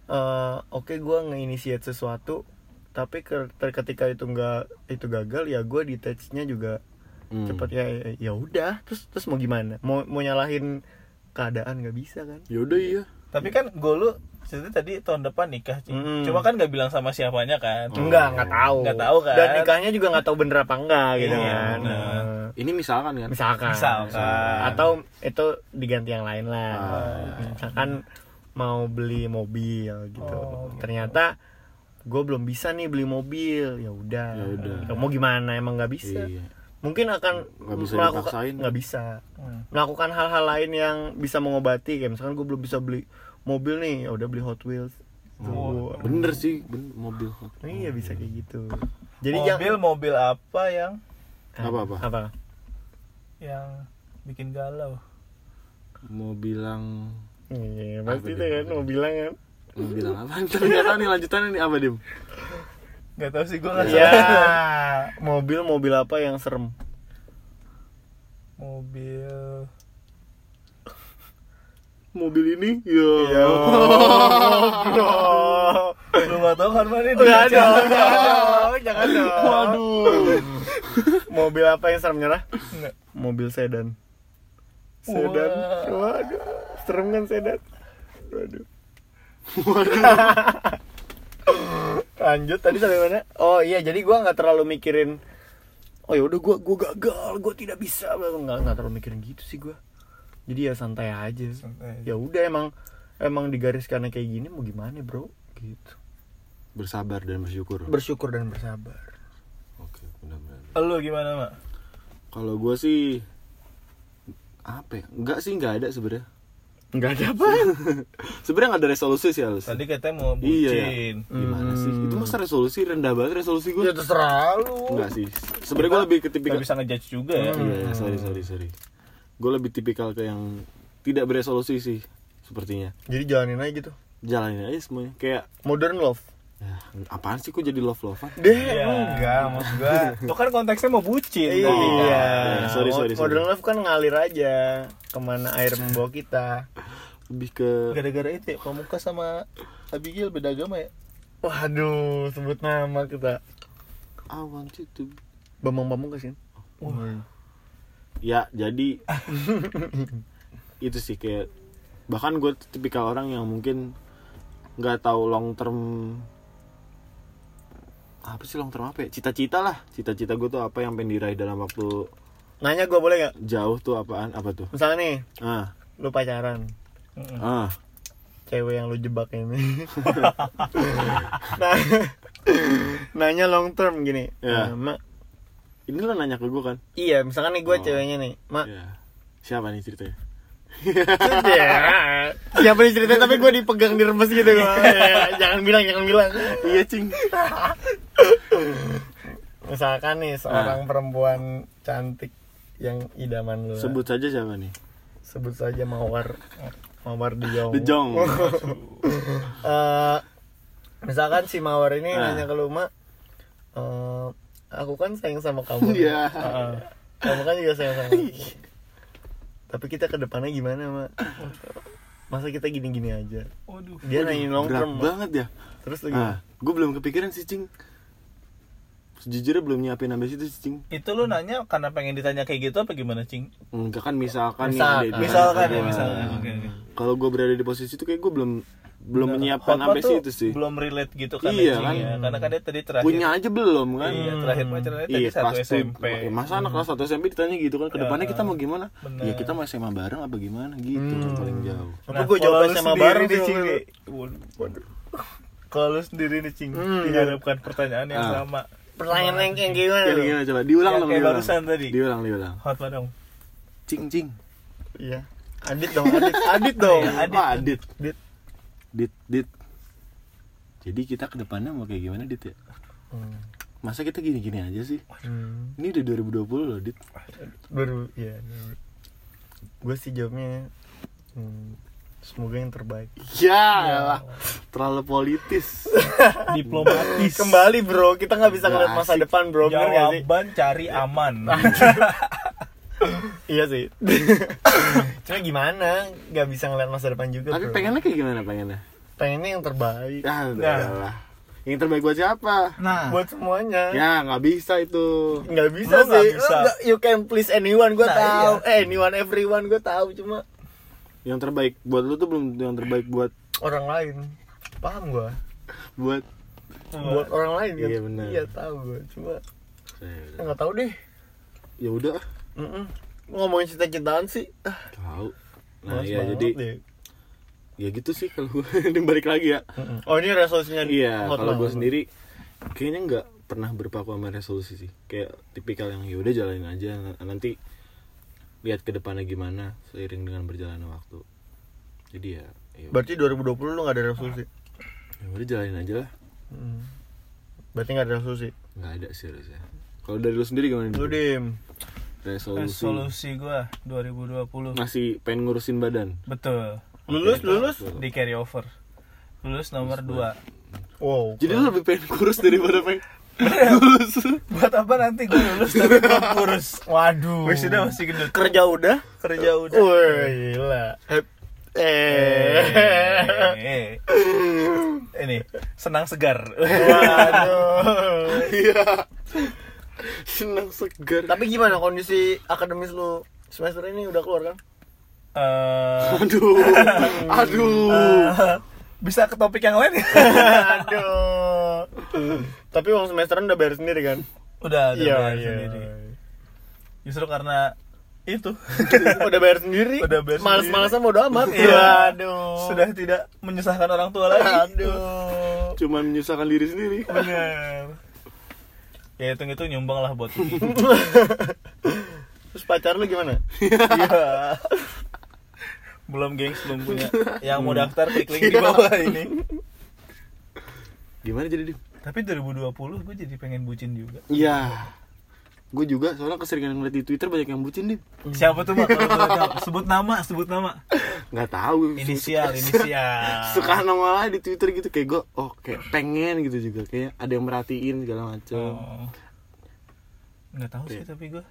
[SPEAKER 2] eh, oke gue nginisiat sesuatu tapi ketika itu nggak itu gagal ya gue detachnya juga
[SPEAKER 3] Hmm.
[SPEAKER 2] cepet ya ya- udah terus terus mau gimana mau mau nyalahin keadaan nggak bisa kan
[SPEAKER 3] Yaudah iya.
[SPEAKER 1] tapi kan gue lu cerita tadi tahun depan nikah Ci.
[SPEAKER 2] Mm.
[SPEAKER 1] cuma kan nggak bilang sama siapanya kan
[SPEAKER 2] enggak nggak tahu
[SPEAKER 1] Nggak tahu kan.
[SPEAKER 2] dan nikahnya juga nggak tahu bener apa enggak gitu
[SPEAKER 1] Iya,
[SPEAKER 2] kan
[SPEAKER 1] bener.
[SPEAKER 2] Eh,
[SPEAKER 3] Ini misalkan kan.
[SPEAKER 2] misalkan
[SPEAKER 1] Misalkan.
[SPEAKER 2] atau itu diganti yang lain lah
[SPEAKER 3] Ah.
[SPEAKER 2] misalkan mau beli mobil gitu
[SPEAKER 1] Oh, gitu.
[SPEAKER 2] Gue belum bisa nih beli mobil ya udah
[SPEAKER 3] Ya udah.
[SPEAKER 2] mau gimana emang nggak bisa
[SPEAKER 3] Iya.
[SPEAKER 2] mungkin akan
[SPEAKER 3] Nggak bisa
[SPEAKER 2] melakukan nggak bisa
[SPEAKER 1] Hmm.
[SPEAKER 2] melakukan hal-hal lain yang bisa mengobati kayak misalkan gue belum bisa beli mobil nih ya udah beli Hot Wheels
[SPEAKER 1] Oh,
[SPEAKER 2] Tuh.
[SPEAKER 3] Bener sih, bener, mobil.
[SPEAKER 2] iya bisa kayak gitu jadi
[SPEAKER 1] mobil
[SPEAKER 2] jangan-
[SPEAKER 1] mobil apa yang
[SPEAKER 3] Apa-apa?
[SPEAKER 2] apa
[SPEAKER 1] yang bikin galau
[SPEAKER 3] Mau bilang
[SPEAKER 2] iya pasti
[SPEAKER 3] Apa
[SPEAKER 2] kan mau bilang kan
[SPEAKER 3] mau bilang apa? Tapi nih lanjutannya nih apa dim?
[SPEAKER 1] nggak tahu sih gue nggak
[SPEAKER 2] ya
[SPEAKER 1] salah
[SPEAKER 2] mobil mobil apa yang serem
[SPEAKER 1] mobil
[SPEAKER 3] Mobil ini? Ya.
[SPEAKER 2] ya
[SPEAKER 1] lu nggak tahu kan mana
[SPEAKER 2] dong, jangan dong, jangan dong.
[SPEAKER 3] Waduh.
[SPEAKER 2] Mobil apa yang serem nyerah?
[SPEAKER 1] Nggak.
[SPEAKER 2] Mobil sedan. sedan
[SPEAKER 1] Wah.
[SPEAKER 2] waduh serem kan sedan waduh lanjut tadi sampai mana? Oh iya jadi gua nggak terlalu mikirin oh ya udah gua gua gagal gua tidak bisa. Nggak nggak terlalu mikirin gitu sih gua. Jadi ya santai aja.
[SPEAKER 1] Santai aja.
[SPEAKER 2] ya udah emang emang digariskannya kayak gini mau gimana bro? Gitu.
[SPEAKER 3] Bersabar dan bersyukur.
[SPEAKER 2] Bersyukur dan bersabar.
[SPEAKER 3] Oke benar-benar.
[SPEAKER 1] Lu gimana, Mak?
[SPEAKER 3] kalau gue sih apa ya? Enggak sih enggak ada sebenarnya
[SPEAKER 2] nggak ada apa.
[SPEAKER 3] Sebenarnya nggak ada resolusi sih harus
[SPEAKER 1] Tadi katanya mau
[SPEAKER 3] Iya.
[SPEAKER 1] bucin.
[SPEAKER 3] gimana sih?
[SPEAKER 2] Hmm.
[SPEAKER 3] itu masa resolusi rendah banget resolusi gue
[SPEAKER 2] ya terserah lu.
[SPEAKER 3] Enggak sih. Sebenarnya gue lebih ke tipikal
[SPEAKER 1] Gak bisa ngejudge juga ya.
[SPEAKER 3] Iya, iya, sorry sorry sorry. Gue lebih tipikal ke yang tidak beresolusi sih sepertinya.
[SPEAKER 2] Jadi jalanin aja gitu.
[SPEAKER 3] Jalanin aja semuanya. Kayak
[SPEAKER 2] modern love
[SPEAKER 3] ya, apaan sih kok jadi love lovean
[SPEAKER 2] deh
[SPEAKER 1] Iya.
[SPEAKER 2] enggak maksud gua
[SPEAKER 1] Itu kan konteksnya mau bucin.
[SPEAKER 2] iya
[SPEAKER 1] kan.
[SPEAKER 3] Ya, sorry, sorry, sorry.
[SPEAKER 2] modern love kan ngalir aja ke mana air membawa kita
[SPEAKER 3] lebih ke
[SPEAKER 1] Gara-gara itu ya, Pamungkas sama Abigail beda agama ya?
[SPEAKER 2] waduh sebut nama kita
[SPEAKER 3] I want you to
[SPEAKER 2] bambang bambang kan
[SPEAKER 3] ya jadi itu sih kayak bahkan gue tipikal orang yang mungkin nggak tahu long term apa sih long term apa ya? Cita-cita lah. Cita-cita gue tuh apa yang pengen diraih dalam waktu
[SPEAKER 2] nanya gue boleh nggak?
[SPEAKER 3] jauh tuh apaan? Apa tuh?
[SPEAKER 2] Misalnya nih
[SPEAKER 3] ah.
[SPEAKER 2] lu pacaran.
[SPEAKER 3] Ah.
[SPEAKER 2] Cewek yang lu jebak ini. Nah nanya long term gini.
[SPEAKER 3] Ya.
[SPEAKER 2] "Eh, mak.
[SPEAKER 3] Ini lo nanya ke gue kan?
[SPEAKER 2] Iya misalkan nih gue
[SPEAKER 3] Oh.
[SPEAKER 2] ceweknya nih mak.
[SPEAKER 3] Ya. Siapa nih ceritanya?
[SPEAKER 2] Ya, siapa nih cerita tapi gue dipegang diremes gitu gua. Ya, jangan bilang jangan bilang.
[SPEAKER 3] Iya cing
[SPEAKER 2] misalkan nih seorang perempuan cantik yang idaman lu
[SPEAKER 3] sebut saja siapa nih?
[SPEAKER 2] Sebut saja mawar mawar di Jong
[SPEAKER 3] The Jong
[SPEAKER 2] Eh, misalkan si mawar ini
[SPEAKER 3] Ah.
[SPEAKER 2] nanya ke lu mak eh, aku kan sayang sama kamu
[SPEAKER 3] Iya.
[SPEAKER 2] Heeh. kamu kan juga sayang sama aku. Tapi kita ke depannya gimana mak masa kita gini-gini aja?
[SPEAKER 1] Waduh.
[SPEAKER 2] dia nanyain long term
[SPEAKER 3] banget ya.
[SPEAKER 2] Terus gimana?
[SPEAKER 3] ah gue belum kepikiran sih cing sejujurnya belum nyiapin sampai situ sih cing
[SPEAKER 1] Itu lu nanya karena pengen ditanya kayak gitu apa gimana, Cing?
[SPEAKER 3] enggak kan misalkan nih
[SPEAKER 2] Misalkan.
[SPEAKER 3] ada di-
[SPEAKER 1] Misalkan ya, misalkan. Oke, oke.
[SPEAKER 3] kalau gue berada di posisi itu kayak gue belum belum
[SPEAKER 1] Nah,
[SPEAKER 3] menyiapkan sampai situ sih
[SPEAKER 1] Belum relate gitu kan
[SPEAKER 3] Iya,
[SPEAKER 1] ya, Cing,
[SPEAKER 3] kan?
[SPEAKER 1] ya. Karena kan dia tadi terakhir.
[SPEAKER 3] punya aja belum kan
[SPEAKER 1] Iya, terakhir pacarannya tadi
[SPEAKER 3] Iya,
[SPEAKER 1] satu
[SPEAKER 3] kelas tuh-
[SPEAKER 1] SMP.
[SPEAKER 3] masa anak kelas 1 SMP ditanya gitu kan ke depannya
[SPEAKER 1] Ya,
[SPEAKER 3] kita mau gimana
[SPEAKER 1] bener.
[SPEAKER 3] ya kita mau SMA bareng apa gimana gitu yang paling jauh
[SPEAKER 2] Apa gua jawab SMA bareng sih
[SPEAKER 1] Cing. Waduh, waduh. Kalau lu sendiri nih, Cing,
[SPEAKER 2] Hmm,
[SPEAKER 1] dihadapkan pertanyaan yang
[SPEAKER 3] Ah.
[SPEAKER 1] sama.
[SPEAKER 2] Pertanyaan yang kayak gimana tuh?
[SPEAKER 3] gimana coba? Diulang
[SPEAKER 1] Yang
[SPEAKER 3] dong
[SPEAKER 1] kayak
[SPEAKER 3] diulang.
[SPEAKER 1] barusan tadi.
[SPEAKER 3] diulang diulang.
[SPEAKER 1] Hot dong.
[SPEAKER 3] cing cing.
[SPEAKER 2] Iya. Adit dong adit. Adit dong.
[SPEAKER 1] Iya, Adit.
[SPEAKER 3] Apa adit?
[SPEAKER 2] Adit.
[SPEAKER 3] Dit dit. Jadi kita ke depannya mau kayak gimana dit ya?
[SPEAKER 2] Hmm.
[SPEAKER 3] masa kita gini gini aja sih?
[SPEAKER 2] Hmm.
[SPEAKER 3] ini udah 2020 loh dit.
[SPEAKER 2] Baru ya gue sih jawabnya hmm, semoga yang terbaik.
[SPEAKER 3] Ya elah. terlalu politis.
[SPEAKER 1] Diplomatis.
[SPEAKER 2] kembali bro. Kita nggak bisa ngeliat masa depan bro. Bener nggak sih?
[SPEAKER 1] Jawaban cari aman.
[SPEAKER 2] iya sih. Cuma gimana? Nggak bisa ngeliat masa depan juga
[SPEAKER 3] tapi
[SPEAKER 2] bro.
[SPEAKER 3] pengennya kayak gimana pengennya?
[SPEAKER 2] Pengennya yang terbaik.
[SPEAKER 3] Ya
[SPEAKER 1] Nah.
[SPEAKER 3] lah yang terbaik buat siapa?
[SPEAKER 1] Nah,
[SPEAKER 2] buat semuanya.
[SPEAKER 3] Ya nggak bisa itu.
[SPEAKER 2] Nggak bisa
[SPEAKER 1] nggak
[SPEAKER 2] sih.
[SPEAKER 1] Bisa.
[SPEAKER 2] Lu nggak- you can please anyone gue
[SPEAKER 1] Nah,
[SPEAKER 2] tahu. eh anyone everyone gue tahu. Cuma
[SPEAKER 3] yang terbaik buat lu tuh belum yang terbaik buat
[SPEAKER 2] orang lain. Paham gue
[SPEAKER 3] buat
[SPEAKER 2] buat orang lain kan?
[SPEAKER 3] Iya, benar.
[SPEAKER 2] iya tahu gue cuma
[SPEAKER 3] saya
[SPEAKER 2] nggak tahu deh.
[SPEAKER 3] Ya udah.
[SPEAKER 2] Mm-mm. ngomongin cita-citaan sih? Ah,
[SPEAKER 3] tahu. Nah
[SPEAKER 2] males
[SPEAKER 3] ya
[SPEAKER 2] banget
[SPEAKER 3] jadi
[SPEAKER 2] deh.
[SPEAKER 3] ya gitu sih kalau gue balik lagi ya.
[SPEAKER 2] Mm-mm. oh ini resolusinya
[SPEAKER 3] iya kalau gue sendiri kayaknya nggak pernah berpaku sama resolusi sih. Kayak tipikal yang ya udah jalanin aja nanti lihat ke depannya gimana seiring dengan berjalannya waktu jadi ya ya udah.
[SPEAKER 2] berarti 2020 lu nggak ada resolusi
[SPEAKER 3] ya udah jalanin aja lah
[SPEAKER 2] Mm. berarti nggak ada resolusi
[SPEAKER 3] nggak ada sih harusnya kalau dari lu sendiri gimana
[SPEAKER 2] lu dim
[SPEAKER 3] resolusi
[SPEAKER 1] resolusi gua 2020.
[SPEAKER 3] masih pengen ngurusin badan
[SPEAKER 1] Betul.
[SPEAKER 2] lulus
[SPEAKER 3] Oke,
[SPEAKER 2] lulus.
[SPEAKER 1] Di carry over. Lulus nomor 2.
[SPEAKER 2] wow
[SPEAKER 3] jadi lu lebih pengen kurus daripada pengen lulus
[SPEAKER 1] Buat apa nanti gue lulus tapi belum kurus?
[SPEAKER 2] waduh
[SPEAKER 1] Wisuda masih gendut.
[SPEAKER 2] kerja udah
[SPEAKER 1] Kerja udah.
[SPEAKER 2] Wih, gila Hep- eh
[SPEAKER 1] Eh. Ini senang segar.
[SPEAKER 2] waduh
[SPEAKER 3] iya senang segar
[SPEAKER 2] tapi gimana kondisi akademis lu semester ini udah keluar kan
[SPEAKER 1] Eh,
[SPEAKER 3] Aduh. Aduh.
[SPEAKER 1] eh, bisa ke topik yang lain ya?
[SPEAKER 2] Aduh. Tapi uang semesteran udah bayar sendiri kan?
[SPEAKER 1] Udah, udah
[SPEAKER 2] Iya,
[SPEAKER 1] bayar
[SPEAKER 2] iya.
[SPEAKER 1] sendiri. Justru karena itu
[SPEAKER 2] udah bayar sendiri.
[SPEAKER 1] Udah bayar
[SPEAKER 2] Males-malesan bodo amat.
[SPEAKER 1] Iya.
[SPEAKER 2] Aduh.
[SPEAKER 1] sudah tidak menyusahkan orang tua lagi.
[SPEAKER 2] Aduh.
[SPEAKER 3] Cuman menyusahkan diri sendiri.
[SPEAKER 1] Bener. Ya hitung itu nyumbang lah buat ini.
[SPEAKER 2] Terus pacar lu gimana?
[SPEAKER 1] Iya. Belum gengs belum punya. Yang mau daftar klik link di bawah ini.
[SPEAKER 3] Gimana jadi, Dim?
[SPEAKER 1] Tapi 2020 gue jadi pengen bucin juga.
[SPEAKER 3] Iya. Gue juga soalnya keseringan ngeliat di Twitter banyak yang bucin, Dim.
[SPEAKER 1] Siapa tuh, Mak? Tahu? Sebut nama, sebut nama.
[SPEAKER 3] Nggak tahu.
[SPEAKER 1] Inisial, inisial.
[SPEAKER 3] Suka nama lah di Twitter gitu kayak gue, oh kayak pengen gitu juga kayak ada yang merhatiin segala macam.
[SPEAKER 1] Oh. Nggak tahu sih tapi gue.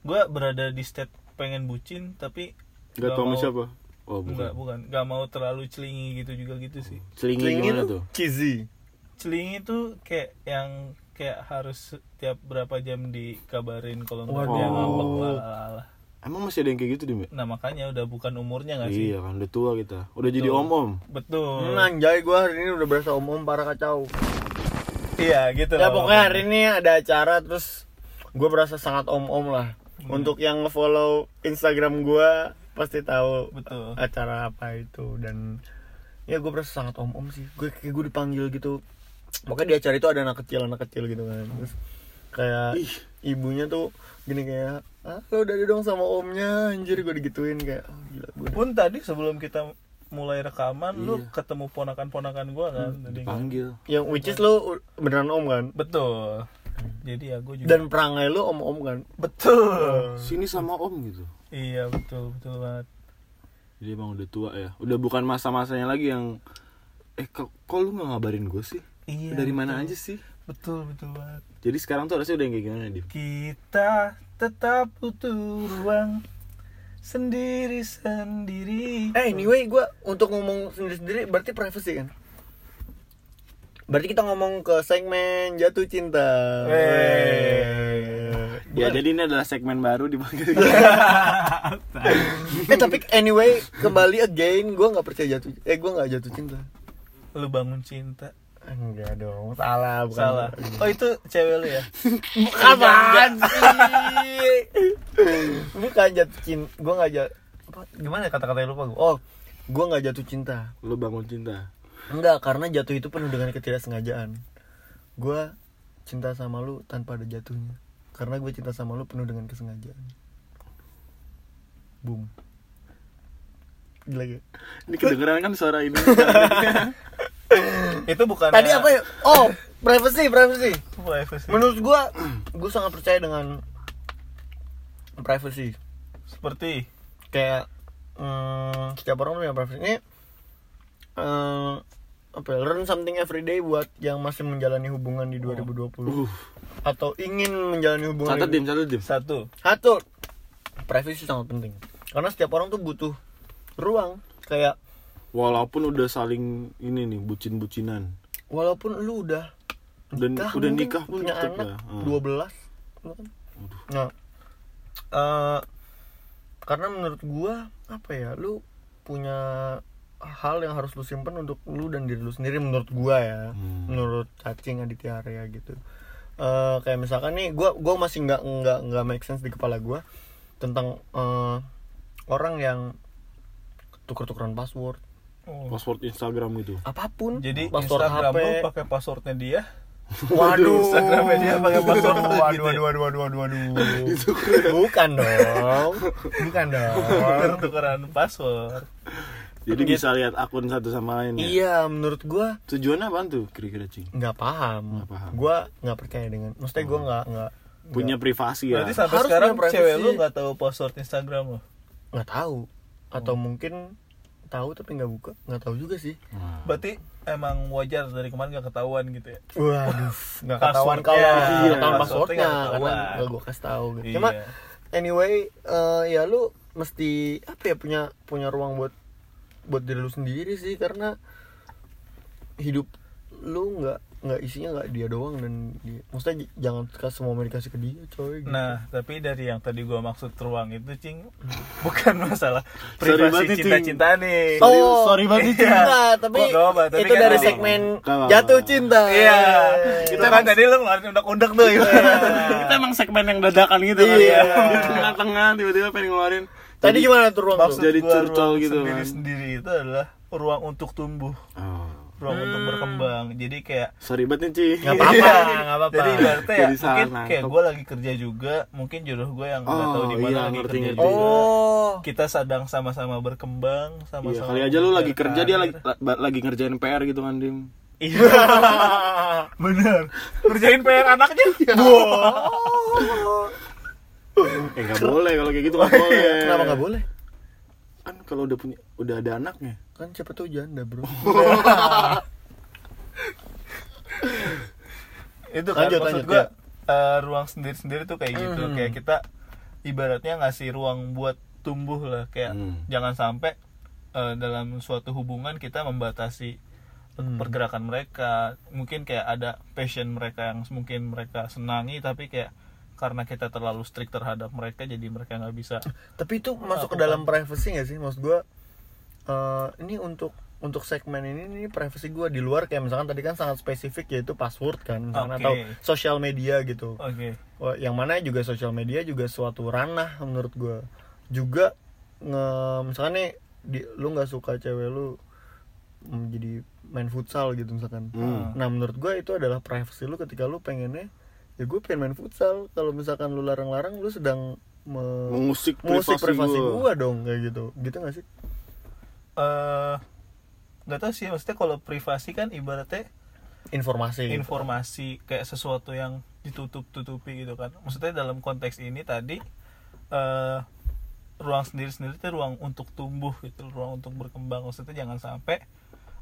[SPEAKER 1] Gue berada di state pengen bucin tapi
[SPEAKER 3] Gak tau sama siapa? Oh
[SPEAKER 1] Enggak,
[SPEAKER 3] bukan.
[SPEAKER 1] bukan. Gak mau terlalu celingi gitu juga gitu sih.
[SPEAKER 3] Celingi
[SPEAKER 2] Celingin
[SPEAKER 3] gimana
[SPEAKER 2] tuh
[SPEAKER 3] tuh?
[SPEAKER 2] cheesy.
[SPEAKER 1] Celingi tuh kayak yang kayak harus setiap berapa jam dikabarin kalau nggak
[SPEAKER 2] Waduh.
[SPEAKER 1] dia ngambek lalala.
[SPEAKER 3] Emang masih ada yang kayak gitu, Dim? ya?
[SPEAKER 1] Nah makanya udah bukan umurnya nggak sih?
[SPEAKER 3] Iya kan, udah tua kita. Udah jadi
[SPEAKER 1] Betul.
[SPEAKER 3] om-om.
[SPEAKER 1] Betul.
[SPEAKER 2] Hmm, anjay gua hari ini udah berasa om-om parah kacau.
[SPEAKER 1] Iya gitu
[SPEAKER 2] Ya
[SPEAKER 1] lah
[SPEAKER 2] pokoknya hari ini ada acara terus gue berasa sangat om-om lah. Untuk yang nge-follow Instagram gua pasti tahu
[SPEAKER 1] Betul.
[SPEAKER 2] acara apa itu dan ya gue berasa sangat om-om sih. Gue kayak gue dipanggil gitu. Pokoknya di acara itu ada anak kecil anak kecil gitu kan. Terus kayak
[SPEAKER 3] Ih.
[SPEAKER 2] ibunya tuh gini kayak ah lo udah dong sama omnya anjir gue digituin kayak oh, gila gue
[SPEAKER 1] Pun tadi sebelum kita mulai rekaman lu
[SPEAKER 3] Iya.
[SPEAKER 1] ketemu ponakan-ponakan gua kan kan.
[SPEAKER 3] Dipanggil.
[SPEAKER 2] yang which is lo beneran om kan
[SPEAKER 1] Betul. Jadi ya gue juga
[SPEAKER 2] dan perangai lo om-om kan
[SPEAKER 1] betul.
[SPEAKER 3] Sini sama om gitu.
[SPEAKER 1] Iya betul betul banget.
[SPEAKER 3] Jadi emang udah tua ya. Udah bukan masa-masanya lagi yang eh kok, kok lu nggak ngabarin gue sih?
[SPEAKER 1] Iya.
[SPEAKER 3] Dari mana
[SPEAKER 1] betul.
[SPEAKER 3] aja sih?
[SPEAKER 1] Betul betul banget.
[SPEAKER 3] Jadi sekarang tuh harusnya udah yang kayak gimana, Dim?
[SPEAKER 1] Kita tetap butuh ruang sendiri sendiri.
[SPEAKER 2] eh anyway gue untuk ngomong sendiri-sendiri berarti privacy kan berarti kita ngomong ke segmen jatuh cinta
[SPEAKER 1] Eh.
[SPEAKER 3] Ya jadi ini adalah segmen baru dipanggil.
[SPEAKER 2] eh tapi anyway kembali again gue nggak percaya jatuh eh gue nggak jatuh cinta
[SPEAKER 1] Lu bangun cinta.
[SPEAKER 2] enggak dong salah bukan
[SPEAKER 1] Salah. Oh itu cewek lu ya?
[SPEAKER 2] Apaan sih? Bukan jatuh cinta. Gue nggak jatuh. Gimana kata-katanya lupa gue? Oh, gue nggak jatuh cinta.
[SPEAKER 3] lu bangun cinta.
[SPEAKER 2] Enggak, karena jatuh itu penuh dengan ketidaksengajaan. Gue cinta sama lu tanpa ada jatuhnya. Karena gue cinta sama lu penuh dengan kesengajaan. Boom. Gila gak?
[SPEAKER 3] Ini kedengeran kan suara ini.
[SPEAKER 1] itu bukan
[SPEAKER 2] Tadi apa ya? Oh, privacy, privacy.
[SPEAKER 1] Privacy.
[SPEAKER 2] Menurut gue, gue sangat percaya dengan privacy.
[SPEAKER 1] Seperti
[SPEAKER 2] kayak hmm, setiap orang punya preferensi ini eh, apa ya, learn something every day buat yang masih menjalani hubungan di 2020
[SPEAKER 3] Uh,
[SPEAKER 2] atau ingin menjalani hubungan
[SPEAKER 3] catat
[SPEAKER 2] di-
[SPEAKER 3] dim, catat dim.
[SPEAKER 1] satu.
[SPEAKER 2] satu privacy sangat penting karena setiap orang tuh butuh ruang kayak
[SPEAKER 3] Walaupun udah saling ini nih bucin-bucinan.
[SPEAKER 2] walaupun lu udah
[SPEAKER 3] Udah udah
[SPEAKER 2] mungkin,
[SPEAKER 3] nikah pun
[SPEAKER 2] punya anak
[SPEAKER 3] ya. Ah.
[SPEAKER 2] 12 lu kan? nah eh, karena menurut gua apa ya lu punya hal yang harus lu simpen untuk lu dan diri lu sendiri menurut gua ya
[SPEAKER 3] Hmm.
[SPEAKER 2] menurut cacing Aditya Arya gitu Eh, kayak misalkan nih gua gua masih nggak nggak nggak make sense di kepala gua tentang eh, orang yang tuker-tukeran password
[SPEAKER 1] Oh.
[SPEAKER 3] Password Instagram gitu.
[SPEAKER 2] apa pun
[SPEAKER 1] Jadi
[SPEAKER 2] password
[SPEAKER 1] Instagram
[SPEAKER 2] HP
[SPEAKER 1] lu pakai passwordnya dia.
[SPEAKER 2] waduh
[SPEAKER 1] Instagramnya dia pakai password
[SPEAKER 2] waduh
[SPEAKER 1] gitu ya?
[SPEAKER 2] waduh waduh waduh waduh waduh bukan dong bukan dong
[SPEAKER 1] Tuker-tukeran password.
[SPEAKER 3] Jadi bisa lihat akun satu sama lain ya.
[SPEAKER 2] iya menurut gua
[SPEAKER 3] Tujuannya apaan tuh kira-kira cing?
[SPEAKER 2] nggak paham
[SPEAKER 3] Nggak paham.
[SPEAKER 2] gua nggak percaya dengan maksudnya gua nggak nggak
[SPEAKER 3] Punya privasi ya.
[SPEAKER 1] Berarti sampai
[SPEAKER 2] Harus
[SPEAKER 1] sekarang cewek lu nggak tahu password Instagram lo.
[SPEAKER 2] nggak tahu atau
[SPEAKER 1] Oh.
[SPEAKER 2] mungkin tahu tapi nggak buka nggak tahu juga sih
[SPEAKER 3] Nah.
[SPEAKER 1] Berarti emang wajar dari kemarin gak ketahuan gitu ya.
[SPEAKER 2] waduh nggak ketahuan kalau
[SPEAKER 1] Iya,
[SPEAKER 2] ketahuan
[SPEAKER 1] passwordnya
[SPEAKER 2] karena
[SPEAKER 1] ketahuan.
[SPEAKER 2] nggak gua kasih tahu gitu cuma
[SPEAKER 1] Iya.
[SPEAKER 2] anyway eh, ya lu mesti apa ya punya punya ruang buat buat diri lu sendiri sih karena hidup lu nggak nggak isinya nggak dia doang dan dia, maksudnya jangan kasih semua mau dikasih ke dia coy gitu.
[SPEAKER 1] Nah, tapi dari yang tadi gua maksud ruang itu, Cing, bukan masalah privasi cinta-cinta nih.
[SPEAKER 2] Oh,
[SPEAKER 3] sorry banget
[SPEAKER 1] Iya.
[SPEAKER 2] Enggak, tapi,
[SPEAKER 1] nggak apa-apa, tapi
[SPEAKER 2] itu
[SPEAKER 1] kan
[SPEAKER 2] dari
[SPEAKER 1] tadi-
[SPEAKER 2] segmen jatuh cinta.
[SPEAKER 1] Iya, itu kan tadi lu ngeluarin undang-undang tuh.
[SPEAKER 3] kita emang segmen yang dadakan gitu kan
[SPEAKER 2] Iya.
[SPEAKER 3] di tengah-tengah tiba-tiba pengen ngeluarin
[SPEAKER 2] Tadi gimana tuh ruang
[SPEAKER 1] Maksud?
[SPEAKER 3] Jadi
[SPEAKER 1] ruang
[SPEAKER 3] gitu kan.
[SPEAKER 1] Sendiri-sendiri itu adalah ruang untuk tumbuh,
[SPEAKER 3] oh.
[SPEAKER 1] ruang
[SPEAKER 2] Hmm.
[SPEAKER 1] untuk berkembang. Jadi kayak
[SPEAKER 3] sorry banget nih Ci
[SPEAKER 2] Nggak apa-apa,
[SPEAKER 1] Iya.
[SPEAKER 2] nggak apa-apa.
[SPEAKER 1] Jadi ibaratnya ya mungkin
[SPEAKER 3] nangkep.
[SPEAKER 1] kayak gue lagi kerja juga, mungkin jodoh gue yang nggak
[SPEAKER 3] Oh,
[SPEAKER 1] tahu di mana
[SPEAKER 3] iya,
[SPEAKER 1] lagi
[SPEAKER 3] ngerti,
[SPEAKER 1] kerja
[SPEAKER 3] ngerti.
[SPEAKER 1] juga.
[SPEAKER 2] Oh.
[SPEAKER 1] Kita sedang sama-sama berkembang,
[SPEAKER 3] Iya,
[SPEAKER 1] sama-sama.
[SPEAKER 3] kali aja lu lagi kerja dia lagi lagi ngerjain PR gitu kan Dim
[SPEAKER 1] Iya. Bener. Kerjain PR anaknya.
[SPEAKER 3] Eh nggak boleh kalau kayak gitu nggak boleh
[SPEAKER 2] Kenapa nggak boleh?
[SPEAKER 3] Kan kalau udah punya udah ada anaknya
[SPEAKER 2] Kan siapa tuh janda, Bro.
[SPEAKER 1] itu kan
[SPEAKER 2] Lanjut,
[SPEAKER 1] maksud
[SPEAKER 2] lanjut, ya.
[SPEAKER 1] ruang sendiri-sendiri tuh kayak gitu.
[SPEAKER 2] Hmm.
[SPEAKER 1] Kayak kita ibaratnya ngasih ruang buat tumbuh lah. Kayak
[SPEAKER 3] Hmm.
[SPEAKER 1] jangan sampai eh, dalam suatu hubungan kita membatasi
[SPEAKER 2] Hmm.
[SPEAKER 1] pergerakan mereka. Mungkin kayak ada passion mereka yang mungkin mereka senangi tapi kayak karena kita terlalu strict terhadap mereka jadi mereka nggak bisa
[SPEAKER 2] Tapi itu masuk ke dalam privacy gak sih? Maksud gua eh, ini untuk untuk segmen ini ini privacy gua di luar kayak misalkan tadi kan sangat spesifik yaitu password kan misalkan
[SPEAKER 1] Oke.
[SPEAKER 2] atau sosial media gitu.
[SPEAKER 1] oke
[SPEAKER 2] Wah, yang mana juga sosial media juga suatu ranah menurut gua juga nge misalkan nih di, lu nggak suka cewek lu mm, jadi main futsal gitu misalkan
[SPEAKER 3] Hmm.
[SPEAKER 2] nah menurut gua itu adalah privacy lu ketika lu pengennya ya gue pengen main futsal. Kalau misalkan lu larang-larang lu sedang me-
[SPEAKER 3] mengusik
[SPEAKER 2] musik
[SPEAKER 3] privasi
[SPEAKER 2] privasi
[SPEAKER 3] gua.
[SPEAKER 2] gua dong kayak gitu. Gitu gak sih?
[SPEAKER 1] Eh nggak tahu sih maksudnya kalau privasi kan ibaratnya
[SPEAKER 2] informasi. gitu.
[SPEAKER 1] informasi kayak sesuatu yang ditutup-tutupi gitu kan. Maksudnya dalam konteks ini tadi eh ruang sendiri-sendiri itu ruang untuk tumbuh gitu ruang untuk berkembang. Maksudnya jangan sampai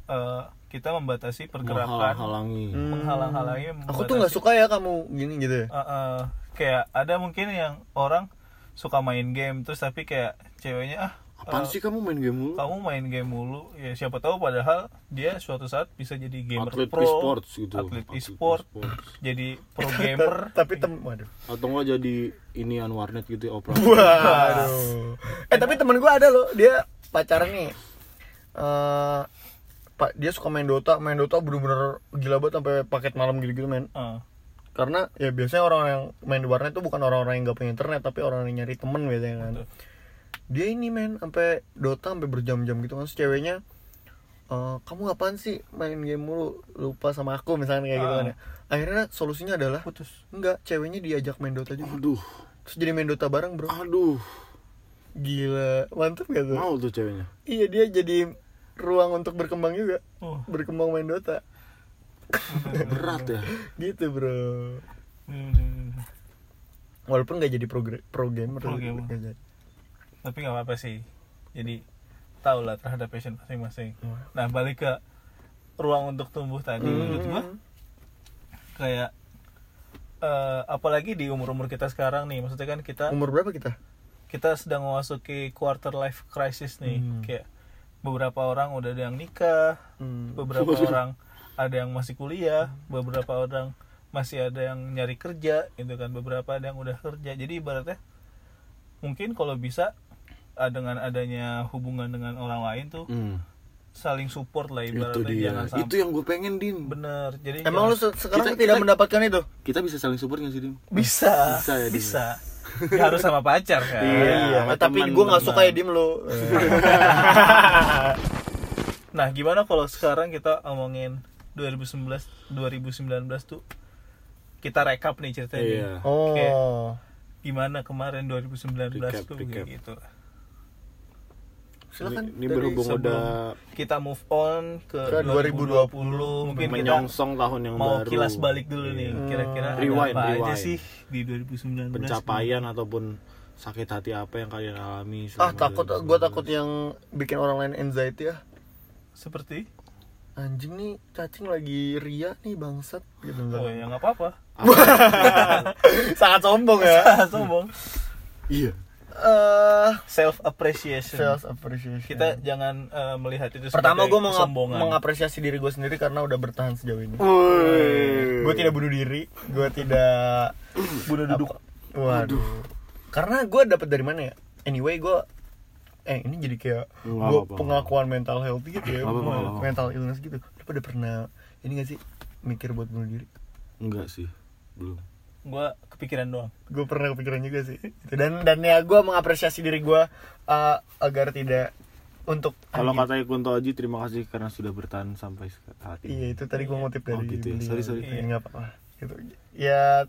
[SPEAKER 1] eh, kita membatasi pergerakan.
[SPEAKER 3] Menghalang-halangi
[SPEAKER 2] Hmm.
[SPEAKER 1] menghalang-halangi
[SPEAKER 2] aku tuh nggak suka ya kamu gini gitu ya.
[SPEAKER 1] Eh, eh, kayak ada mungkin yang orang suka main game terus tapi kayak ceweknya ah
[SPEAKER 3] apaan
[SPEAKER 1] eh,
[SPEAKER 3] sih kamu main game mulu?
[SPEAKER 1] kamu main game mulu. Ya siapa tahu padahal dia suatu saat bisa jadi gamer
[SPEAKER 3] atlet
[SPEAKER 1] pro
[SPEAKER 3] e-sports gitu.
[SPEAKER 1] atlet e-sport
[SPEAKER 3] e-sports.
[SPEAKER 1] jadi pro gamer.
[SPEAKER 2] tapi tem waduh.
[SPEAKER 3] Atau enggak jadi ini warnet gitu ya opera
[SPEAKER 2] waduh. Eh tapi temen gua ada loh dia pacaran nih eh pak dia suka main Dota main Dota bener-bener gila banget sampai paket malam gitu-gitu men.
[SPEAKER 1] Eh,
[SPEAKER 2] karena ya biasanya orang yang main di warnet itu bukan orang-orang yang gak punya internet tapi orang yang nyari temen biasanya kan.
[SPEAKER 1] Betul.
[SPEAKER 2] dia ini men sampai Dota sampai berjam-jam gitu kan. Ceweknya "Eh, kamu ngapain sih main game mulu? Lupa sama aku misalnya kayak gitu
[SPEAKER 1] Ah.
[SPEAKER 2] kan ya. Akhirnya solusinya adalah
[SPEAKER 1] putus.
[SPEAKER 2] Enggak ceweknya diajak main Dota juga.
[SPEAKER 3] Aduh.
[SPEAKER 2] Terus jadi main Dota bareng bro.
[SPEAKER 3] Aduh.
[SPEAKER 2] Gila mantep gak tuh?
[SPEAKER 3] Mau tuh ceweknya?
[SPEAKER 2] Iya dia jadi ruang untuk berkembang juga.
[SPEAKER 1] Oh.
[SPEAKER 2] Berkembang main Dota.
[SPEAKER 3] Berat ya.
[SPEAKER 2] Gitu bro.
[SPEAKER 1] Hmm,
[SPEAKER 2] walaupun gak jadi pro, pro gamer
[SPEAKER 1] Pro gamer.
[SPEAKER 2] Nggak jadi.
[SPEAKER 1] tapi nggak apa-apa sih. Jadi tau lah terhadap passion masing-masing. Nah balik ke ruang untuk tumbuh tadi menurut gua
[SPEAKER 2] Hmm.
[SPEAKER 1] kayak eh, apalagi di umur-umur kita sekarang nih. Maksudnya kan kita
[SPEAKER 2] umur berapa kita?
[SPEAKER 1] kita sedang memasuki quarter life crisis nih.
[SPEAKER 2] Hmm.
[SPEAKER 1] kayak beberapa orang udah ada yang nikah
[SPEAKER 2] Hmm.
[SPEAKER 1] beberapa orang ada yang masih kuliah beberapa orang masih ada yang nyari kerja gitu kan. Beberapa ada yang udah kerja. Jadi ibaratnya mungkin kalau bisa ah, dengan adanya hubungan dengan orang lain tuh
[SPEAKER 3] hmm.
[SPEAKER 1] saling support lah
[SPEAKER 3] itu
[SPEAKER 1] ibaratnya
[SPEAKER 3] dia.
[SPEAKER 1] jangan
[SPEAKER 3] itu
[SPEAKER 1] sampai
[SPEAKER 3] yang gue pengen dim.
[SPEAKER 1] Bener. Jadi
[SPEAKER 2] emang lu
[SPEAKER 1] jangan-
[SPEAKER 2] se- sekarang
[SPEAKER 3] Kita-
[SPEAKER 2] tidak
[SPEAKER 3] kita-
[SPEAKER 2] mendapatkan itu?
[SPEAKER 3] kita bisa saling support gak sih dim?
[SPEAKER 1] Bisa.
[SPEAKER 3] Bisa ya, Dim?
[SPEAKER 1] bisa Ya, harus sama pacar kan
[SPEAKER 2] iya
[SPEAKER 3] sama
[SPEAKER 2] tapi
[SPEAKER 3] teman,
[SPEAKER 2] gue nggak
[SPEAKER 3] teman.
[SPEAKER 2] suka ya dim lo
[SPEAKER 1] nah gimana kalau sekarang kita omongin 2019 2019 tuh kita rekap nih ceritanya nih.
[SPEAKER 3] iya
[SPEAKER 2] oh
[SPEAKER 1] gimana kemarin 2019
[SPEAKER 3] Recap,
[SPEAKER 1] tuh
[SPEAKER 3] recap.
[SPEAKER 1] kayak gitu
[SPEAKER 2] silakan.
[SPEAKER 3] Ini, ini berhubung udah
[SPEAKER 1] kita move on ke,
[SPEAKER 2] Ke
[SPEAKER 1] 2020,
[SPEAKER 2] 2020.
[SPEAKER 1] mungkin kita
[SPEAKER 3] menyongsong tahun yang
[SPEAKER 1] mau
[SPEAKER 3] baru.
[SPEAKER 1] kilas balik dulu nih.
[SPEAKER 3] Iya.
[SPEAKER 1] kira-kira ada
[SPEAKER 3] Rewind,
[SPEAKER 1] apa aja
[SPEAKER 3] rewind.
[SPEAKER 1] sih di 2019
[SPEAKER 3] pencapaian ataupun sakit hati apa yang kalian alami
[SPEAKER 2] ah takut.
[SPEAKER 3] 2019?
[SPEAKER 2] gue takut yang bikin orang lain anxiety ya.
[SPEAKER 1] Seperti?
[SPEAKER 2] Anjing nih cacing lagi ria nih bangsat. Gitu
[SPEAKER 1] oh ya nggak apa-apa.
[SPEAKER 2] Sangat sombong ya.
[SPEAKER 1] Sombong.
[SPEAKER 3] Iya
[SPEAKER 2] eh
[SPEAKER 1] self appreciation
[SPEAKER 2] self appreciation
[SPEAKER 1] kita jangan eh, melihat itu
[SPEAKER 2] pertama gue
[SPEAKER 1] kesombongan.
[SPEAKER 2] mengapresiasi diri gue sendiri karena udah bertahan sejauh ini.
[SPEAKER 3] Woi.
[SPEAKER 2] gue tidak bunuh diri gue tidak
[SPEAKER 1] bunuh duduk.
[SPEAKER 2] Apa- waduh karena gue dapat dari mana ya? Anyway gue eh ini jadi kayak gue pengakuan mental health gitu ya
[SPEAKER 3] apa-apa, nggak apa-apa.
[SPEAKER 2] mental illness gitu. Lu pada pernah ini gak sih mikir buat bunuh diri?
[SPEAKER 3] Enggak sih, belum.
[SPEAKER 1] Gua kepikiran doang
[SPEAKER 2] gue pernah kepikiran juga sih dan dan ya gue mengapresiasi diri gue uh, agar tidak untuk
[SPEAKER 3] Kalau katanya Kunto Aji terima kasih karena sudah bertahan sampai saat
[SPEAKER 2] gitu. iya
[SPEAKER 3] ini.
[SPEAKER 2] itu tadi gue ngutip dari
[SPEAKER 3] Oh, gitu ya. Sorry, sorry.
[SPEAKER 2] Iya, nggak apa-apa gitu ya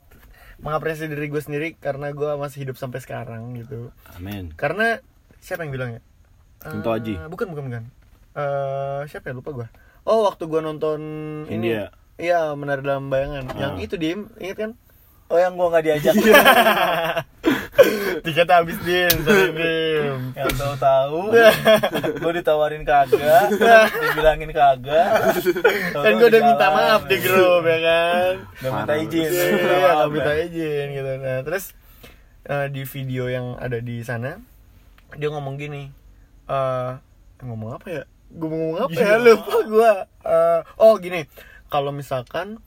[SPEAKER 2] mengapresiasi diri gue sendiri karena gue masih hidup sampai sekarang gitu
[SPEAKER 3] Amin.
[SPEAKER 2] karena siapa yang bilang ya
[SPEAKER 3] Kunto Aji.
[SPEAKER 2] bukan bukan bukan Eh, siapa ya lupa gue oh waktu gue nonton ini
[SPEAKER 3] India.
[SPEAKER 2] iya menari dalam bayangan yang
[SPEAKER 3] Ah.
[SPEAKER 2] itu dim ingat kan
[SPEAKER 1] oh yang gua nggak diajak.
[SPEAKER 2] Tiket habis dim sorry dim
[SPEAKER 1] yang tahu tahu gua ditawarin kagak. Dibilangin kagak.
[SPEAKER 2] Kan gue udah minta maaf di grup ya kan?
[SPEAKER 1] Udah minta izin.
[SPEAKER 2] Iya,
[SPEAKER 1] maaf,
[SPEAKER 2] minta
[SPEAKER 1] ya.
[SPEAKER 2] izin gitu. Nah terus eh, di video yang ada di sana dia ngomong gini eh ngomong apa ya? Gue mau ngomong apa ya? Lupa gue Eh, oh gini. Kalau misalkan